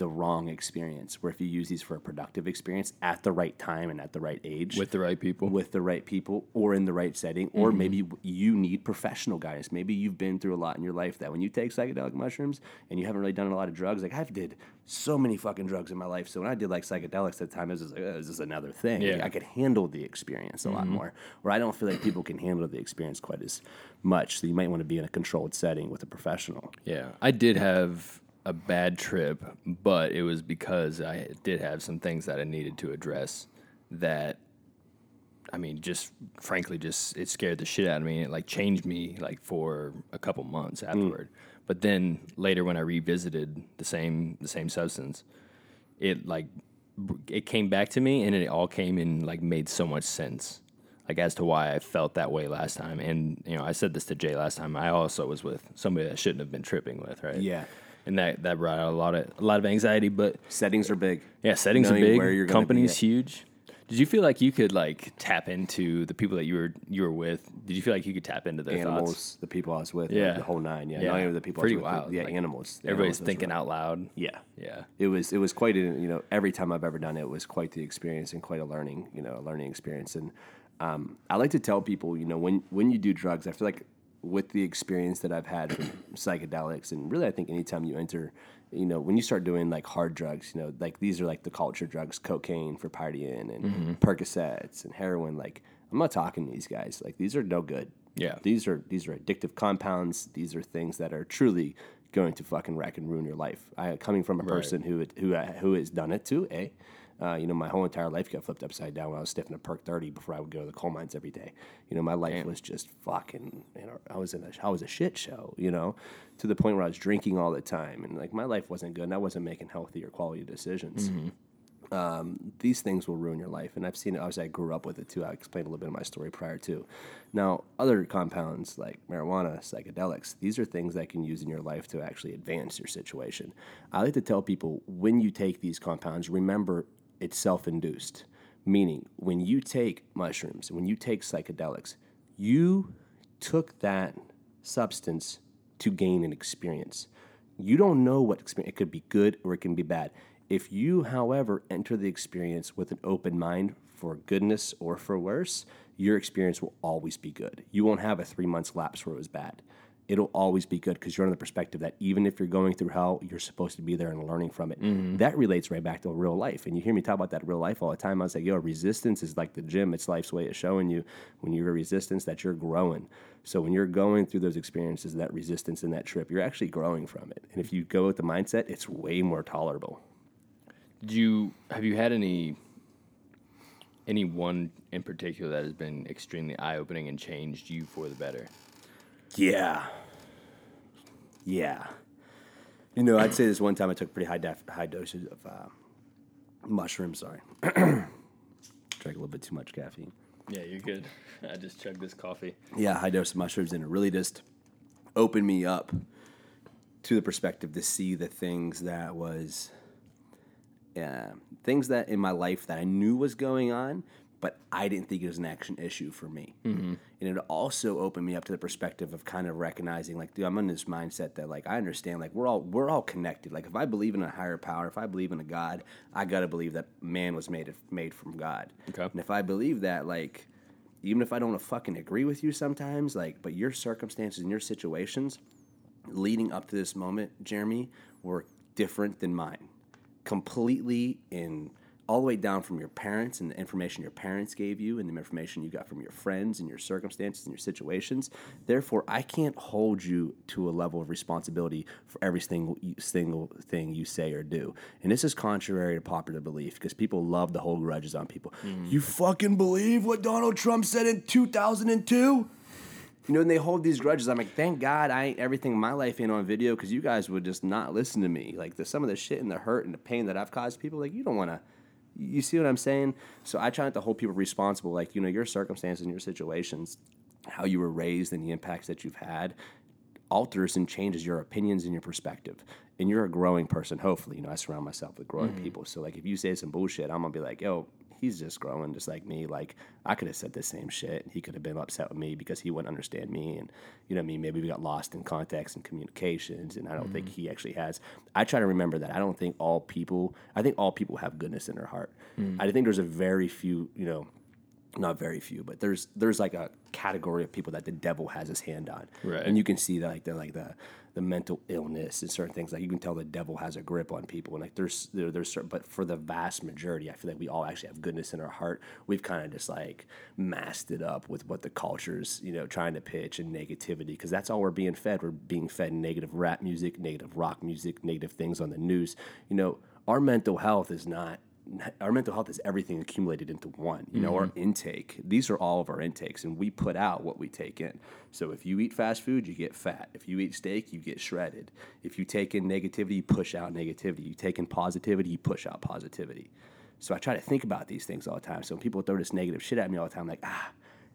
the wrong experience. Where if you use these for a productive experience at the right time and at the right age, With the right people. with the right people or in the right setting, or mm-hmm. maybe you need professional guidance. Maybe you've been through a lot in your life that when you take psychedelic mushrooms and you haven't really done a lot of drugs, like I've did so many fucking drugs in my life. So when I did like psychedelics at the time, it was just like, oh, this is another thing. Yeah. I could handle the experience a lot mm-hmm. more. Where I don't feel like people can handle the experience quite as much. So you might want to be in a controlled setting with a professional. Yeah, I did have a bad trip, but it was because I did have some things that I needed to address that I mean, just frankly, just it scared the shit out of me. And it like changed me like for a couple months hmm. afterward. But then later, when I revisited the same the same substance, it like it came back to me, and it all came and like made so much sense, like as to why I felt that way last time. And you know, I said this to Jay last time. I also was with somebody I shouldn't have been tripping with, right? Yeah. And that that brought out a lot of a lot of anxiety. But Settings are big. yeah, settings are Knowing big. gonna be Company's huge. Did you feel like you could like tap into the people that you were you were with? Did you feel like you could tap into their Animals, thoughts? the people I was with, Yeah. like, the whole nine. Yeah, Yeah. not even the people Pretty I was with, wild. Yeah, Like, animals. The Everybody's animals, thinking out loud. Yeah, Yeah. it was it was quite a you know every time I've ever done it was quite the experience and quite a learning you know a learning experience and um, I like to tell people you know when when you do drugs I feel like with the experience that I've had from (clears throat) psychedelics and really I think anytime you enter you know when you start doing like hard drugs you know like these are like the culture drugs cocaine for partying and mm-hmm. Percocets and heroin like I'm not talking to these guys like these are no good Yeah. these are these are addictive compounds. These are things that are truly going to fucking wreck and ruin your life. I coming from a person who who who has done it too. A, uh, you know, my whole entire life got flipped upside down when I was sniffing a perk thirty before I would go to the coal mines every day. You know, my life was just fucking. You know, I was in a I was a shit show. You know, to the point where I was drinking all the time, and like my life wasn't good, and I wasn't making healthy or quality decisions these things will ruin your life. And I've seen it. Obviously, I grew up with it too. I explained a little bit of my story prior to. Now, other compounds like marijuana, psychedelics, these are things that can use in your life to actually advance your situation. I like to tell people when you take these compounds, remember it's self induced. Meaning, when you take mushrooms, when you take psychedelics, you took that substance to gain an experience. You don't know what experience, it could be good or it can be bad. If you, however, enter the experience with an open mind for goodness or for worse, your experience will always be good. You won't have a three months lapse where it was bad. It'll always be good because you're on the perspective that even if you're going through hell, you're supposed to be there and learning from it. Mm-hmm. That relates right back to real life. And you hear me talk about that real life all the time. I was like, yo, resistance is like the gym. It's life's way of showing you when you're a resistance that you're growing. So when you're going through those experiences, that resistance and that trip, you're actually growing from it. And if you go with the mindset, it's way more tolerable. Did you have you had any any one in particular that has been extremely eye opening and changed you for the better? Yeah. Yeah. You know, I'd say this one time I took pretty high def- high doses of uh, mushrooms. Sorry, (clears throat) drank a little bit too much caffeine. Yeah, you're good. I just chugged this coffee. Yeah, high dose of mushrooms, and it really just opened me up to the perspective to see the things that was, uh, things that in my life that I knew was going on, but I didn't think it was an action issue for me. Mm-hmm. And it also opened me up to the perspective of kind of recognizing, like, dude, I'm in this mindset that, like, I understand, like, we're all we're all connected. Like, if I believe in a higher power, if I believe in a God, I gotta believe that man was made made from God. Okay. And if I believe that, like, even if I don't fucking agree with you sometimes, like, but your circumstances and your situations leading up to this moment, Jeremy, were different than mine. Completely in all the way down from your parents and the information your parents gave you and the information you got from your friends and your circumstances and your situations. Therefore, I can't hold you to a level of responsibility for every single single thing you say or do. And this is contrary to popular belief because people love to hold grudges on people. Mm. You fucking believe what Donald Trump said in 2002? You know, and they hold these grudges. I'm like, thank God I ain't everything in my life ain't on video because you guys would just not listen to me. Like the some of the shit and the hurt and the pain that I've caused people, like you don't want to. You see what I'm saying? So I try not to hold people responsible. Like you know, your circumstances and your situations, how you were raised, and the impacts that you've had alters and changes your opinions and your perspective. And you're a growing person, hopefully. You know, I surround myself with growing mm-hmm. people. So like if you say some bullshit, I'm gonna be like, yo, he's just growing just like me. Like I could have said the same shit. He could have been upset with me because he wouldn't understand me. And you know what I mean? Maybe we got lost in context and communications. And I don't think mm-hmm. he actually has. I try to remember that. I don't think all people I think all people have goodness in their heart. Mm. I think there's a very few, you know, not very few, but there's there's like a category of people that the devil has his hand on, Right. And you can see that like the like the the mental illness and certain things like you can tell the devil has a grip on people and like there's there, there's certain, but for the vast majority, I feel like we all actually have goodness in our heart. We've kind of just like masked it up with what the culture's you know trying to pitch and negativity because that's all we're being fed. We're being fed negative rap music, negative rock music, negative things on the news. You know, our mental health is not our mental health is everything accumulated into one. You know, our intake. These are all of our intakes, and we put out what we take in. So if you eat fast food, you get fat. If you eat steak, you get shredded. If you take in negativity, you push out negativity. You take in positivity, you push out positivity. So I try to think about these things all the time. So when people throw this negative shit at me all the time, I'm like, ah,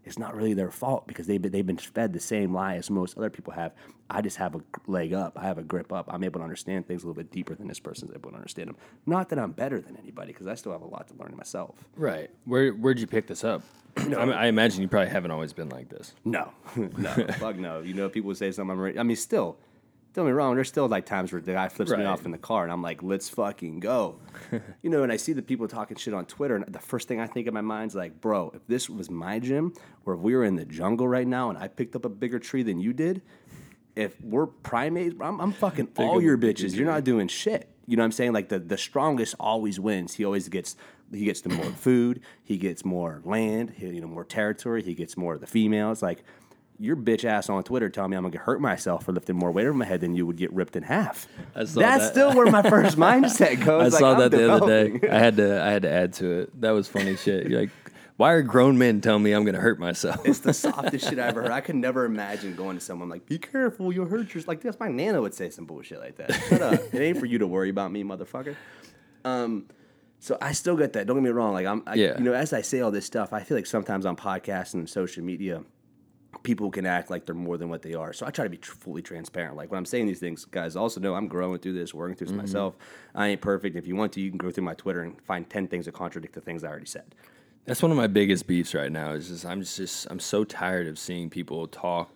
it's not really their fault because they've been, they've been fed the same lie as most other people have. I just have a leg up. I have a grip up. I'm able to understand things a little bit deeper than this person's able to understand them. Not that I'm better than anybody because I still have a lot to learn myself. Right. Where where'd you pick this up? (clears throat) I, mean, I imagine you probably haven't always been like this. No, (laughs) no, fuck no. You know, people say something. I'm re- I mean, still, don't get me wrong. There's still like times where the guy flips me off in the car, and I'm like, "Let's fucking go," (laughs) you know. And I see the people talking shit on Twitter, and the first thing I think in my mind's like, "Bro, if this was my gym, or if we were in the jungle right now, and I picked up a bigger tree than you did, if we're primates, I'm, I'm fucking all your bitches. You're not doing shit. You know what I'm saying? Like the the strongest always wins. He always gets he gets the more food. He gets more land. He, you know more territory. He gets more of the females. Like your bitch ass on Twitter telling me I'm gonna hurt myself for lifting more weight over my head than you would get ripped in half. I saw That's that. still where my first mindset (laughs) I goes. Like, saw I'm that the other day. I had to I had to add to it. That was funny (laughs) shit. You're like, why are grown men telling me I'm gonna hurt myself? It's the softest shit I ever heard. I could never imagine going to someone like, "Be careful, you'll hurt yourself." Like that's my nana would say some bullshit like that. Shut up. it ain't for you to worry about me, motherfucker. Um, so I still get that. Don't get me wrong. Like I'm, I, Yeah. you know, as I say all this stuff, I feel like sometimes on podcasts and social media, people can act like they're more than what they are. So I try to be tr- fully transparent. Like when I'm saying these things, guys also know I'm growing through this, working through this mm-hmm. myself. I ain't perfect. If you want to, you can go through my Twitter and find ten things that contradict the things I already said. That's one of my biggest beefs right now. Is just I'm just I'm so tired of seeing people talk.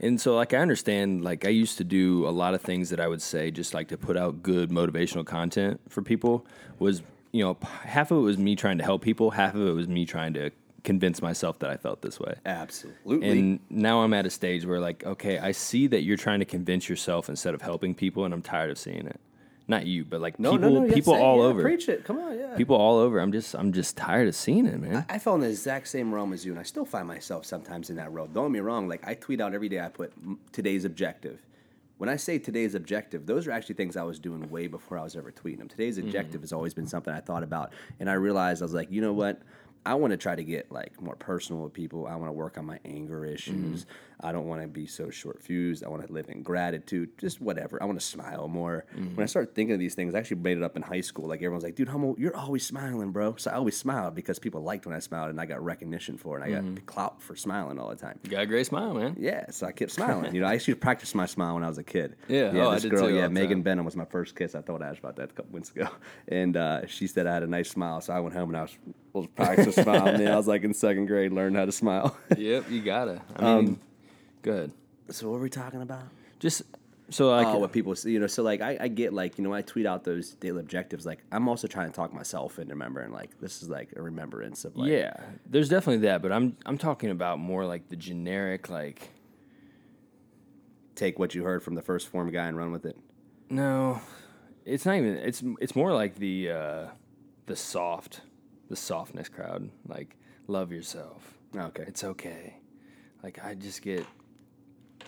And so like I understand like I used to do a lot of things that I would say just like to put out good motivational content for people was you know half of it was me trying to help people, half of it was me trying to convince myself that I felt this way. Absolutely. And now I'm at a stage where like okay, I see that you're trying to convince yourself instead of helping people and I'm tired of seeing it. Not you, but like no, people no, no, you have to people all Yeah, over. Preach it. Come on, yeah. People all over. I'm just I'm just tired of seeing it, man. I fell in the exact same realm as you, and I still find myself sometimes in that road. Don't get me wrong. Like I tweet out every day. I put today's objective. When I say today's objective, those are actually things I was doing way before I was ever tweeting them. Today's mm-hmm. objective has always been something I thought about, and I realized I was like, you know what? I want to try to get like more personal with people. I want to work on my anger issues. Mm-hmm. I don't want to be so short fused. I want to live in gratitude. Just whatever. I want to smile more. When I started thinking of these things, I actually made it up in high school. Like everyone's like, dude, Hummel, you're always smiling, bro. So I always smiled because people liked when I smiled, and I got recognition for it. And I got clout for smiling all the time. You got a great smile, man. Yeah, so I kept (laughs) smiling. You know, I used to practice my smile when I was a kid. Yeah, yeah. oh, I this did girl, yeah, Megan time. Benham was my first kiss. I told Ash about that a couple months ago, (laughs) and uh, she said I had a nice smile. So I went home and I was, was practicing smiling. Man, (laughs) I was like in second grade, learned how to smile. Yep, you gotta. I Um, mean, good. so what were we talking about? Just so like, oh, what people see, you know. So like, I, I get like, you know, I tweet out those daily objectives. Like, I'm also trying to talk myself into remembering. Like, this is like a remembrance of like, yeah, there's definitely that, but I'm I'm talking about more like the generic like. take what you heard from the first form guy and run with it. No, it's not even. It's it's more like the uh, the soft, the softness crowd. Like love yourself. Okay, It's okay. Like I just get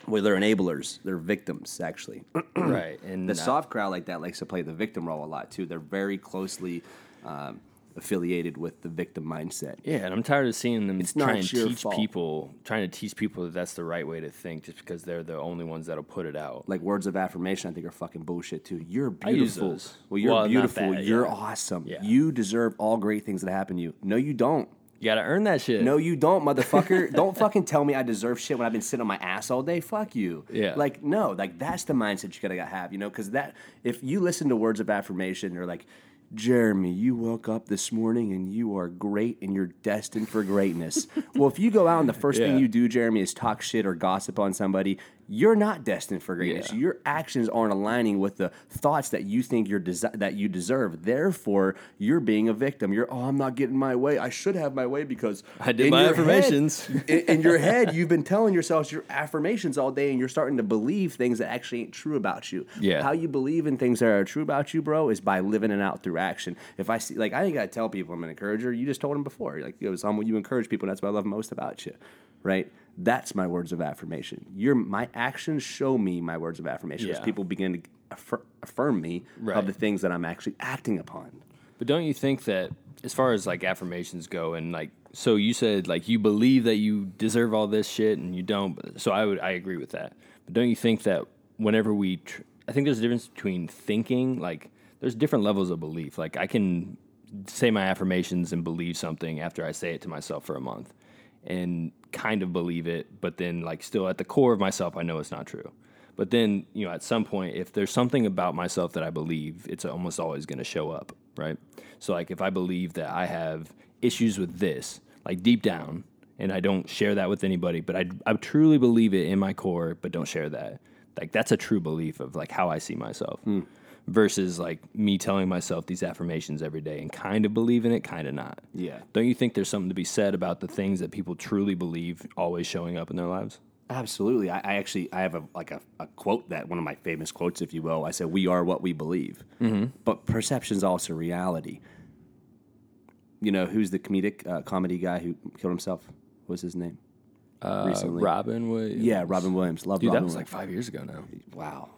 well, they're enablers. They're victims, actually. (clears throat) right and The I- soft crowd like that likes to play the victim role a lot too. They're very closely um, affiliated with the victim mindset. Yeah, and I'm tired of seeing them not try and teach fault. people, trying to teach people that that's the right way to think, just because they're the only ones that'll put it out. Like words of affirmation, I think are fucking bullshit too. You're beautiful. Well, you're Well, beautiful. that, you're yeah. awesome. Yeah. You deserve all great things that happen to you. No, you don't. You gotta earn that shit. No, you don't, motherfucker. (laughs) don't fucking tell me I deserve shit when I've been sitting on my ass all day. Fuck you. Yeah. Like, no, like that's the mindset you gotta have, you know, because that if you listen to words of affirmation, they're like, Jeremy, you woke up this morning and you are great and you're destined for greatness. (laughs) well, if you go out and the first thing you do, Jeremy, is talk shit or gossip on somebody, you're not destined for greatness. Yeah. Your actions aren't aligning with the thoughts that you think you're desi- that you deserve. Therefore, you're being a victim. You're, oh, I'm not getting my way. I should have my way because I did in my your affirmations. Head, in, in your (laughs) head, you've been telling yourself your affirmations all day, and you're starting to believe things that actually ain't true about you. Yeah. How you believe in things that are true about you, bro, is by living it out through action. If I see, like, I ain't gotta tell people I'm an encourager. You just told them before. Like, yo, someone you encourage people. And that's what I love most about you, right? That's my words of affirmation. Your my actions show me my words of affirmation as people begin to affir- affirm me Right. of the things that I'm actually acting upon. But don't you think that as far as like affirmations go and like so you said like you believe that you deserve all this shit and you don't so I would I agree with that. But don't you think that whenever we tr- I think there's a difference between thinking like there's different levels of belief. Like I can say my affirmations and believe something after I say it to myself for a month and kind of believe it, but then like still at the core of myself I know it's not true. But then, you know, at some point, if there's something about myself that I believe, it's almost always going to show up, right? So, like, if I believe that I have issues with this, like deep down, and I don't share that with anybody, but I, I truly believe it in my core, but don't share that. Like, that's a true belief of like how I see myself hmm. Versus like me telling myself these affirmations every day and kind of believing it, kind of not. Yeah. Don't you think there's something to be said about the things that people truly believe always showing up in their lives? Absolutely. I, I actually I have a like a, a quote that one of my famous quotes, if you will. I said, "We are what we believe." Mm-hmm. But perception is also reality. You know who's the comedic uh, comedy guy who killed himself? What was his name? Uh, Recently. Robin Williams. Yeah, Robin Williams. Love Dude, Robin that was like five years ago now. wow.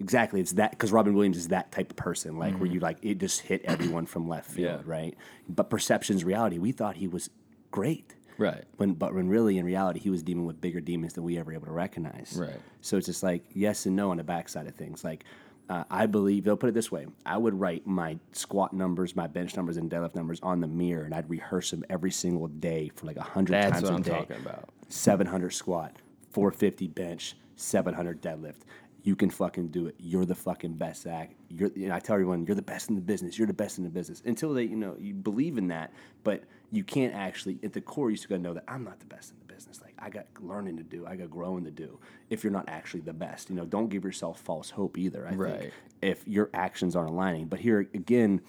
Exactly. It's that because Robin Williams is that type of person, like Mm-hmm. where you like it just hit everyone from left field, Yeah. right? But perception's reality. We thought he was great. Right. When, but when really in reality he was dealing with bigger demons than we ever able to recognize. Right. So it's just like yes and no on the backside of things. Like uh, I believe they'll put it this way: I would write my squat numbers, my bench numbers, and deadlift numbers on the mirror, and I'd rehearse them every single day for like a hundred That's times what a I'm day. talking about. 700 squat, 450 bench, 700 deadlift. You can fucking do it. You're the fucking best, Zach. You're, you know, I tell everyone, you're the best in the business. You're the best in the business. Until they, you know, you believe in that, but you can't actually, at the core, you still gotta know that I'm not the best in the business. Like, I got learning to do, I got growing to do. If you're not actually the best, you know, don't give yourself false hope either. I Right. think if your actions aren't aligning. But here again,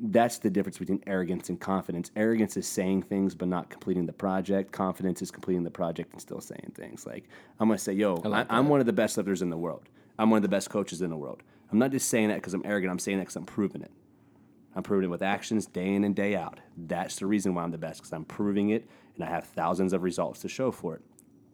that's the difference between arrogance and confidence. Arrogance is saying things but not completing the project. Confidence is completing the project and still saying things. Like I'm gonna say, "Yo, I I'm one of the best lifters in the world. I'm one of the best coaches in the world." I'm not just saying that because I'm arrogant. I'm saying that because I'm proving it. I'm proving it with actions day in and day out. That's the reason why I'm the best because I'm proving it and I have thousands of results to show for it.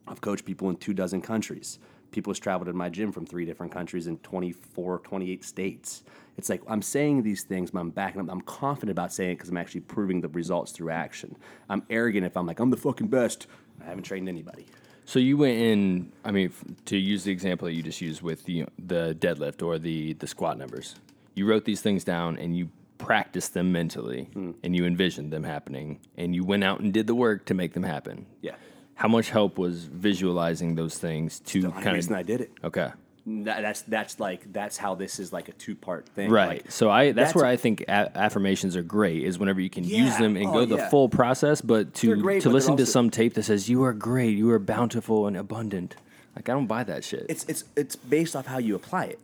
I've coached people in two dozen countries. People has traveled in my gym from three different countries in 24, 28 states. It's like I'm saying these things, but I'm backing up. I'm confident about saying it because I'm actually proving the results through action. I'm arrogant if I'm like, I'm the fucking best. I haven't trained anybody. So you went in. I mean, f- to use the example that you just used with the the deadlift or the the squat numbers, you wrote these things down and you practiced them mentally, Hmm. and you envisioned them happening, and you went out and did the work to make them happen. Yeah. How much help was visualizing those things to The kind reason of? I did it. Okay. That, that's that's like that's how this is like a two part thing. Right. Like, so I that's, that's- where I think a- affirmations are great is whenever you can use them and Oh, go the yeah. full process, but to great, to but listen to some tape that says you are great, you are bountiful and abundant. Like I don't buy that shit. it's it's it's based off how you apply it.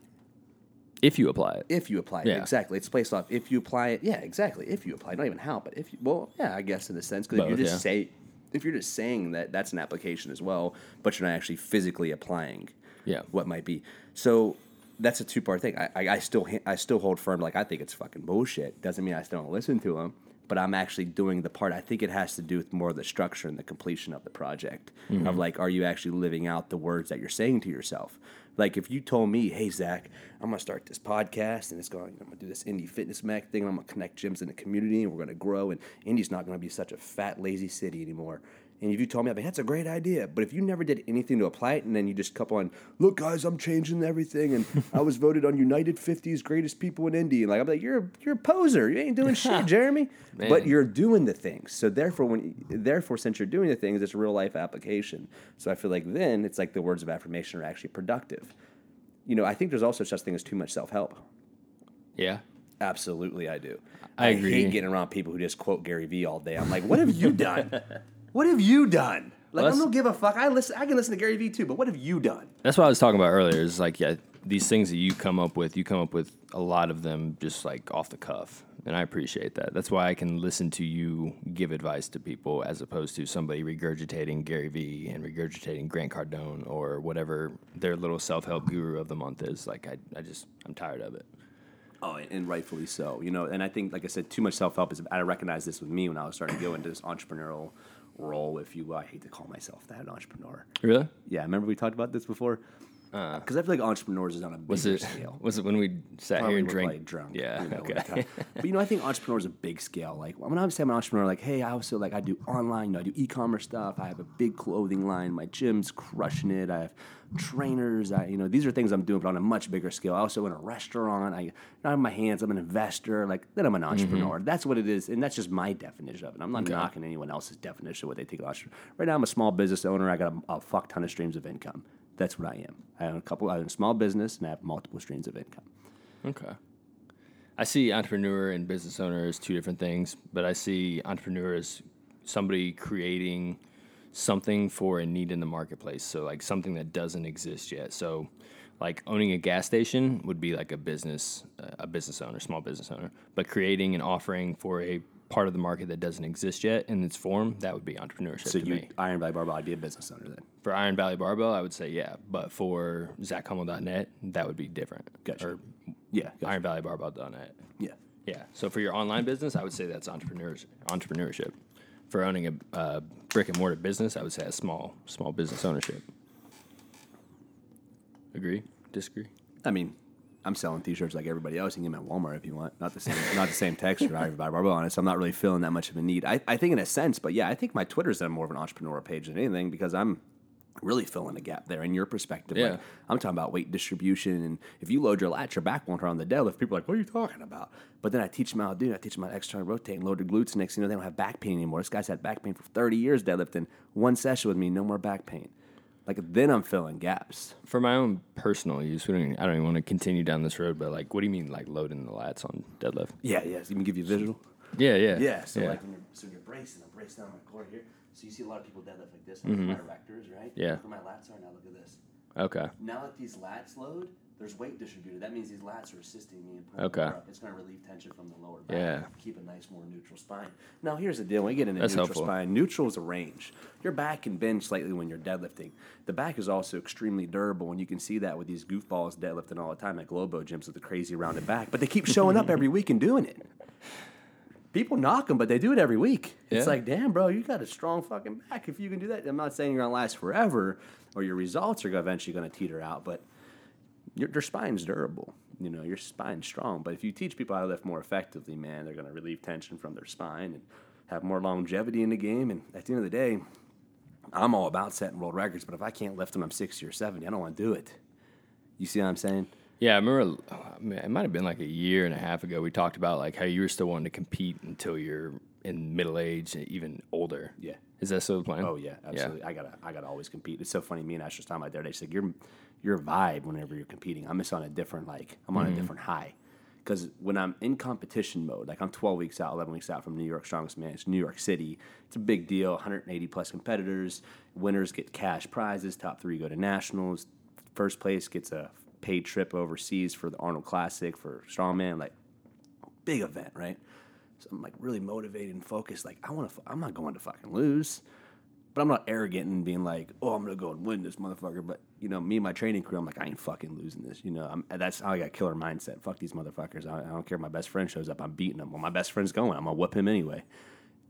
if you apply it. If you apply it, Yeah. exactly. It's based off if you apply it. Yeah, exactly. If you apply, it. not even how, but if you, well, yeah, I guess in a sense, because you're just yeah. say, if you're just saying that, that's an application as well, but you're not actually physically applying. Yeah. What might be so. That's a two part thing. I, I, I still I still hold firm. Like I think it's fucking bullshit. Doesn't mean I still don't listen to them, but I'm actually doing the part. I think it has to do with more of the structure and the completion of the project. Mm-hmm. Of like, are you actually living out the words that you're saying to yourself? Like if you told me, "Hey Zach, I'm gonna start this podcast and it's going, I'm gonna do this Indy Fitness Mag thing, and I'm gonna connect gyms in the community, and we're gonna grow, and Indy's not gonna be such a fat, lazy city anymore." And if you told me, I'd be, that's a great idea. But if you never did anything to apply it, and then you just couple on, look, guys, I'm changing everything, and I was voted on United 50's greatest people in Indy, and like I'm like, you're a- you're a poser. You ain't doing shit, (laughs) Jeremy. Man. But you're doing the things. So therefore, when therefore, since you're doing the things, it's a real life application. So I feel like then it's like the words of affirmation are actually productive. You know, I think there's also such a thing as too much self help. Yeah. Absolutely, I do. I agree. hate getting around people who just quote Gary Vee all day. I'm like, what have you done? (laughs) what have you done? Like, I that's- don't give a fuck. I listen. I can listen to Gary Vee too, but what have you done? That's what I was talking about earlier. Is like, yeah, these things that you come up with, you come up with a lot of them just like off the cuff, and I appreciate that. That's why I can listen to you give advice to people as opposed to somebody regurgitating Gary Vee and regurgitating Grant Cardone or whatever their little self help guru of the month is. Like, I, I just, I'm tired of it. Oh, and, and rightfully so. You know, and I think, like I said, too much self help is. I recognize this with me when I was starting to go into this entrepreneurial role. If you, will. I hate to call myself that an entrepreneur. Really? Yeah, remember we talked about this before. Uh. Because I feel like entrepreneurs is on a bigger Was it scale. (laughs) was it when we sat Probably here and drank? like drunk. Yeah. you know, okay. all the time. but you know, I think entrepreneur is a big scale. Like when I'm saying I'm an entrepreneur, like, hey, I also like I do online, you know, I do e-commerce stuff. I have a big clothing line. My gym's crushing it. I have trainers. I, you know, these are things I'm doing, but on a much bigger scale. I also own a restaurant. I, I have my hands. I'm an investor. Like then I'm an mm-hmm. entrepreneur. That's what it is, and that's just my definition of it. I'm not knocking anyone else's definition of what they think of. Right now, I'm a small business owner. I got a, a fuck ton of streams of income. That's what I am. I own a couple. I own a small business, and I have multiple streams of income. Okay. I see entrepreneur and business owner as two different things, but I see entrepreneur as somebody creating something for a need in the marketplace. So like something that doesn't exist yet. So like owning a gas station would be like a business uh, a business owner, small business owner, but creating an offering for a part of the market that doesn't exist yet in its form, that would be entrepreneurship So to you, me. Iron Valley Barbell, I'd be a business owner then. For Iron Valley Barbell, I would say yeah, but for ZachHummel.net, that would be different. Gotcha. Or Yeah, gotcha. IronValleyBarbell.net. yeah. Yeah. So for your online business, I would say that's entrepreneurs entrepreneurship. For owning a brick and mortar business, I would say a small small business ownership. Agree? Disagree? I mean, I'm selling T-shirts like everybody else. You can get them at Walmart if you want. Not the same, not the same texture. Barbell on it. So I'm not really feeling that much of a need. I, I think in a sense, but yeah, I think my Twitter's done more of an entrepreneur page than anything because I'm really filling a gap there in your perspective. Yeah. Like, I'm talking about weight distribution, and if you load your lat, your back won't hurt on the deadlift. People are like, "What are you talking about?" But then I teach them how to do. it. I teach them how to external rotate and load their glutes. Next, thing you know, they don't have back pain anymore. This guy's had back pain for 30 years deadlifting. One session with me, no more back pain. Like then I'm filling gaps. For my own personal use, we don't even, I don't even want to continue down this road, but like, what do you mean, like loading the lats on deadlift? Yeah, yeah. So even give you a visual. Yeah, yeah, Yeah. So like when you're, so you're bracing, I'm bracing down my core here. So you see a lot of people deadlift like this. My erectors, right? Mm-hmm. Yeah. Look where my lats are. Now look at this. okay, Now that these lats load, there's weight distributed. That means these lats are assisting me in pulling Okay. up. It's going to relieve tension from the lower back. Yeah. Keep a nice, more neutral spine. Now here's the deal: when you get into That's neutral helpful. spine, neutral is a range. Your back can bend slightly when you're deadlifting. The back is also extremely durable, and you can see that with these goofballs deadlifting all the time at Globo gyms with the crazy rounded back. But they keep showing up every (laughs) week and doing it. People knock them, but they do it every week. It's Yeah. like, damn, bro, you got a strong fucking back. If you can do that, I'm not saying you're gonna last forever, or your results are eventually gonna teeter out, but your, your spine's durable. You know, your spine's strong. But if you teach people how to lift more effectively, man, they're gonna relieve tension from their spine and have more longevity in the game. And at the end of the day, I'm all about setting world records, but if I can't lift them, I'm 60 or 70. I don't want to do it. You see what I'm saying? Yeah. I remember oh, mean, it might have been like a year and a half ago. We talked about like how you were still wanting to compete until you're in middle age, and even older. Yeah. Is that still the plan? Oh yeah, absolutely. I gotta, I gotta always compete. It's so funny. Me and Ash was talking about the other day. She's like, your, your vibe whenever you're competing. I'm just on a different, like, I'm on a mm-hmm. different high. Because when I'm in competition mode, like I'm 12 weeks out, 11 weeks out from New York Strongest Man, it's New York City. It's a big deal. 180 plus competitors. Winners get cash prizes. Top three go to nationals. First place gets a paid trip overseas for the Arnold Classic for strongman. Like big event, right? So I'm like really motivated and focused. Like I want to, I'm not going to fucking lose, but I'm not arrogant and being like, oh, I'm gonna go and win this motherfucker. But you know, me and my training crew, I'm like, I ain't fucking losing this. You know, I'm, that's how I got killer mindset. Fuck these motherfuckers. I, I don't care. if My best friend shows up, I'm beating him. Well, my best friend's going. I'm gonna whip him anyway.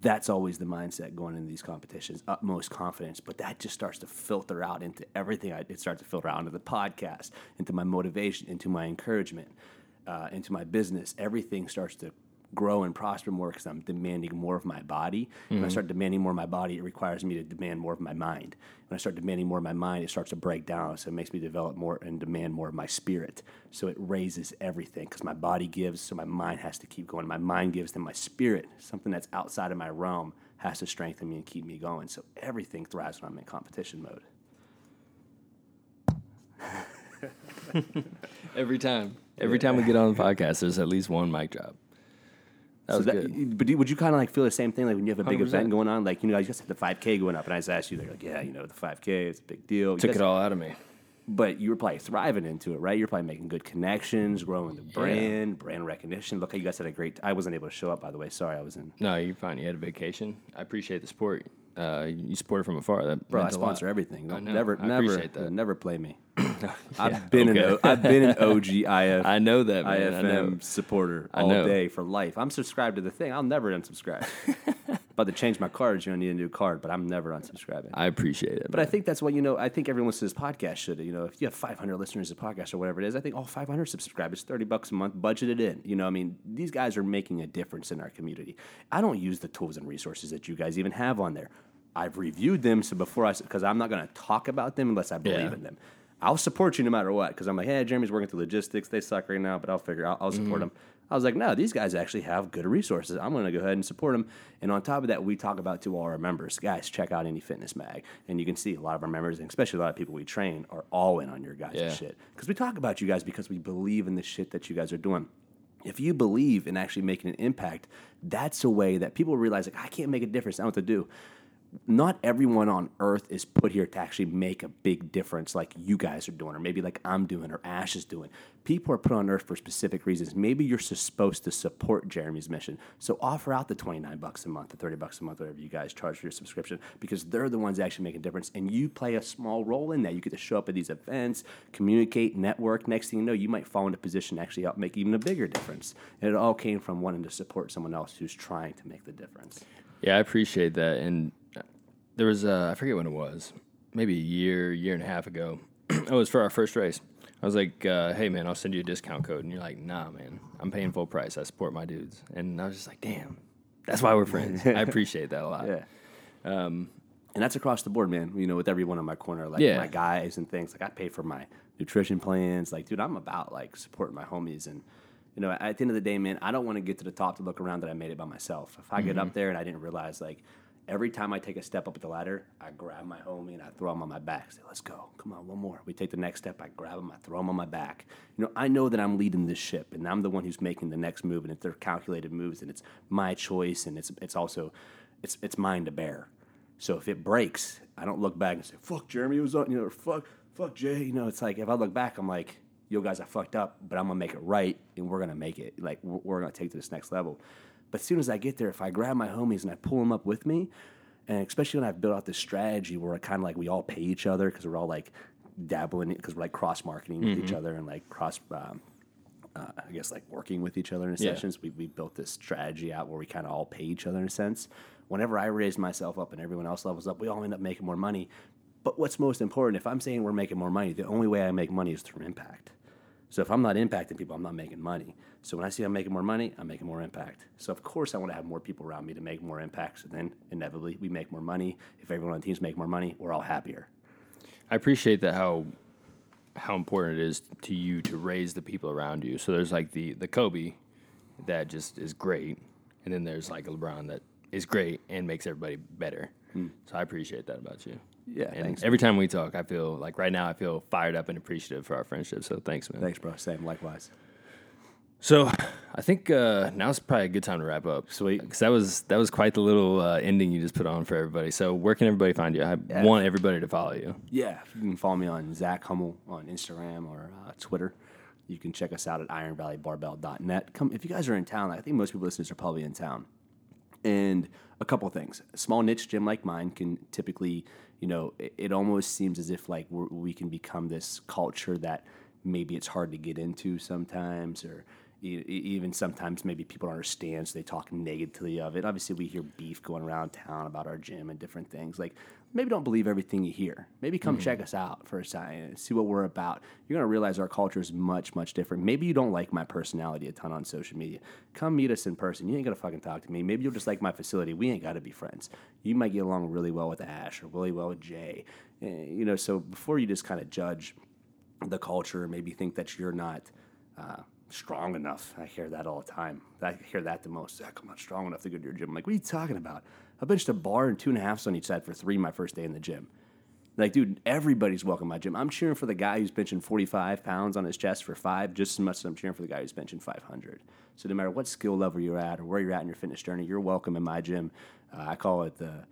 That's always the mindset going into these competitions. Utmost confidence, but that just starts to filter out into everything. I, it starts to filter out into the podcast, into my motivation, into my encouragement, uh, into my business. Everything starts to grow and prosper more because I'm demanding more of my body. When I mm-hmm. start demanding more of my body, it requires me to demand more of my mind. When I start demanding more of my mind, it starts to break down. So it makes me develop more and demand more of my spirit. So it raises everything because my body gives, so my mind has to keep going. My mind gives, then my spirit, something that's outside of my realm, has to strengthen me and keep me going. So everything thrives when I'm in competition mode. (laughs) Every time. Every time we get on the podcast, there's at least one mic drop. That So was that, good. But do- would you kind of like feel the same thing like when you have a big 100%. event going on? Like, you know, you just had the 5K going up, and I just asked you, they're like, yeah, you know, the 5K, it's a big deal. You Took guys- it all out of me. But you were probably thriving into it, right? You're probably making good connections, growing the brand, brand recognition. Look how you guys had a great. I wasn't able to show up, by the way. Sorry, I was in. No, you're fine. You had a vacation. I appreciate the support. Uh, you supported from afar. That Bro, I sponsor everything. I Don't, know. never, I never, appreciate that. never play me. (clears throat) I've been an, okay. o, I've been an OG (laughs) IF, I know that, man. I know. IFM supporter all day for life. I'm subscribed to the thing. I'll never unsubscribe. (laughs) about to change my cards. You're gonna need a new card, but I'm never unsubscribing. I appreciate it. But I think that's what you know. I think everyone listening to this podcast should. You know, if you have 500 listeners to the podcast or whatever it is, I think all 500 subscribers, 30 bucks a month, budgeted in. You know, I mean, these guys are making a difference in our community. I don't use the tools and resources that you guys even have on there. I've reviewed them, so before I, because I'm not going to talk about them unless I believe Yeah. in them. I'll support you no matter what, because I'm like, hey, Jeremy's working through logistics. They suck right now, but I'll figure. I'll, I'll support mm-hmm. them. I was like, no, these guys actually have good resources. I'm going to go ahead and support them. And on top of that, we talk about to all our members, guys, check out Indy Fitness Mag, and you can see a lot of our members, and especially a lot of people we train, are all in on your guys' Yeah. shit because we talk about you guys because we believe in the shit that you guys are doing. If you believe in actually making an impact, that's a way that people realize like I can't make a difference. I don't know what to do not everyone on earth is put here to actually make a big difference like you guys are doing, or maybe like I'm doing, or Ash is doing. People are put on earth for specific reasons. Maybe you're supposed to support Jeremy's mission. So offer out the 29 bucks a month, the 30 bucks a month, whatever you guys charge for your subscription, because they're the ones actually making a difference. And you play a small role in that. You get to show up at these events, communicate, network. Next thing you know, you might fall into position to actually help make even a bigger difference. And it all came from wanting to support someone else who's trying to make the difference. Yeah, I appreciate that. And there was, uh, I forget when it was, maybe a year, year and a half ago. (clears throat) it was for our first race. I was like, uh, hey, man, I'll send you a discount code. And you're like, nah, man, I'm paying full price. I support my dudes. And I was just like, damn, that's why we're friends. I (laughs) appreciate that a lot. Yeah. Um, and that's across the board, man. You know, with everyone in my corner, like Yeah. my guys and things. Like I pay for my nutrition plans. Like, dude, I'm about like supporting my homies. And you know, at the end of the day, man, I don't want to get to the top to look around that I made it by myself. If I get Mm-hmm. up there and I didn't realize, like, every time I take a step up the ladder, I grab my homie and I throw him on my back. Say, let's go. Come on, one more. We take the next step. I grab him. I throw him on my back. You know, I know that I'm leading this ship and I'm the one who's making the next move. And if they're calculated moves, and it's my choice, and it's it's also it's it's mine to bear. So if it breaks, I don't look back and say, "Fuck Jeremy was on," you know, or "Fuck, fuck Jay." You know, it's like if I look back, I'm like, "Yo, guys, I fucked up, but I'm gonna make it right, and we're gonna make it. Like we're, we're gonna take to this next level." But as soon as I get there, if I grab my homies and I pull them up with me, and especially when I've built out this strategy where it kind of like we all pay each other because we're all like dabbling because we're like cross marketing with each other and like cross. Um, uh, I guess like working with each other in Yeah. sessions. We, we built this strategy out where we kind of all pay each other in a sense. Whenever I raise myself up and everyone else levels up, we all end up making more money. But what's most important, if I'm saying we're making more money, the only way I make money is through impact. So if I'm not impacting people, I'm not making money. So when I see I'm making more money, I'm making more impact. So of course I want to have more people around me to make more impact. So then inevitably we make more money. If everyone on the teams make more money, we're all happier. I appreciate that how how important it is to you to raise the people around you. So there's like the the Kobe that just is great, and then there's like a LeBron that is great and makes everybody better. Hmm. So I appreciate that about you. Yeah, and thanks, every time we talk, I feel like right now I feel fired up and appreciative for our friendship. So thanks, man. Thanks, bro. Same, likewise. So I think uh, now's probably a good time to wrap up. Sweet. because that was that was quite the little uh, ending you just put on for everybody. So where can everybody find you? I Yeah. want everybody to follow you. Yeah, you can follow me on Zach Hummel on Instagram or uh, Twitter. You can check us out at ironvalleybarbell.net. Come if you guys are in town. I think most people listeners are probably in town. And a couple things. A small niche gym like mine can typically, you know, it, it almost seems as if like we're, we can become this culture that maybe it's hard to get into sometimes, or e- even sometimes maybe people don't understand, so they talk negatively of it. Obviously, we hear beef going around town about our gym and different things. Like, maybe don't believe everything you hear. Maybe come check us out for a second and see what we're about. You're gonna realize our culture is much, much different. Maybe you don't like my personality a ton on social media. Come meet us in person. You ain't gonna fucking talk to me. Maybe you'll just like my facility. We ain't gotta be friends. You might get along really well with Ash or really well with Jay. Eh, You know, so before you just kind of judge the culture, maybe think that you're not uh, strong enough. I hear that all the time. I hear that the most. Zach, I'm not strong enough to go to your gym. I'm like, what are you talking about? I benched a bar and two and a halfs on each side for three my first day in the gym. Like, dude, everybody's welcome my gym. I'm cheering for the guy who's benching 45 pounds on his chest for five just as much as I'm cheering for the guy who's benching 500. So no matter what skill level you're at or where you're at in your fitness journey, you're welcome in my gym. Uh, I call it the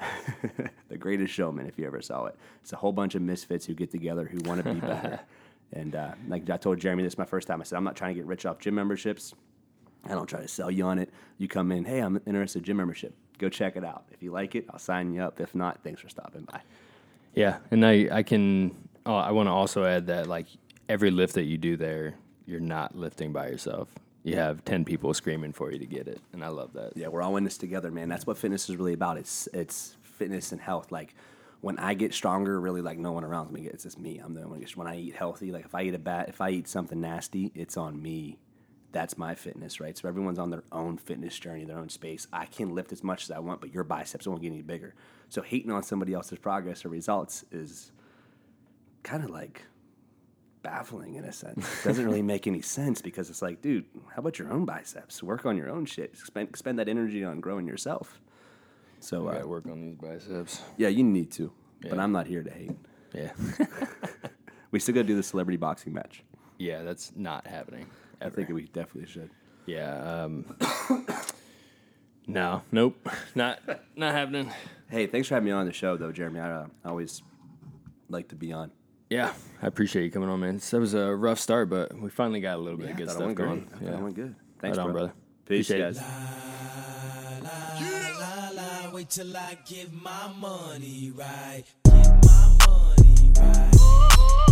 (laughs) the greatest showman if you ever saw it. It's a whole bunch of misfits who get together who want to be better. (laughs) and uh, like I told Jeremy this my first time, I said I'm not trying to get rich off gym memberships. I don't try to sell you on it. You come in, hey, I'm interested in gym membership. Go check it out. If you like it, I'll sign you up. If not, thanks for stopping by. Yeah, and I I can oh, I want to also add that like every lift that you do there, you're not lifting by yourself. you have ten people screaming for you to get it, and I love that. Yeah, we're all in this together, man. That's what fitness is really about. It's it's fitness and health. Like when I get stronger, really like no one around me gets. It's just me. I'm the only one. gets- When I eat healthy, like if I eat a bat, if I eat something nasty, it's on me. That's my fitness, right? So everyone's on their own fitness journey, their own space. I can lift as much as I want, but your biceps won't get any bigger. So hating on somebody else's progress or results is kind of like baffling in a sense. It doesn't really make any sense because it's like, dude, how about your own biceps? Work on your own shit. Spend spend that energy on growing yourself. So I uh, work on these biceps. yeah, you need to, but I'm not here to hate. Yeah, (laughs) We still got to do the celebrity boxing match. yeah, that's not happening. I think we definitely should. Yeah. Um, (coughs) no. Nope. Not not happening. Hey, thanks for having me on the show, though, Jeremy. I, uh, I always like to be on. Yeah, I appreciate you coming on, man. That was a rough start, but we finally got a little bit of good stuff going. good. I thought I Yeah. went good. Thanks, Right on, bro. brother. Peace, Appreciate guys. it. Wait till I get my money right. Get my money right.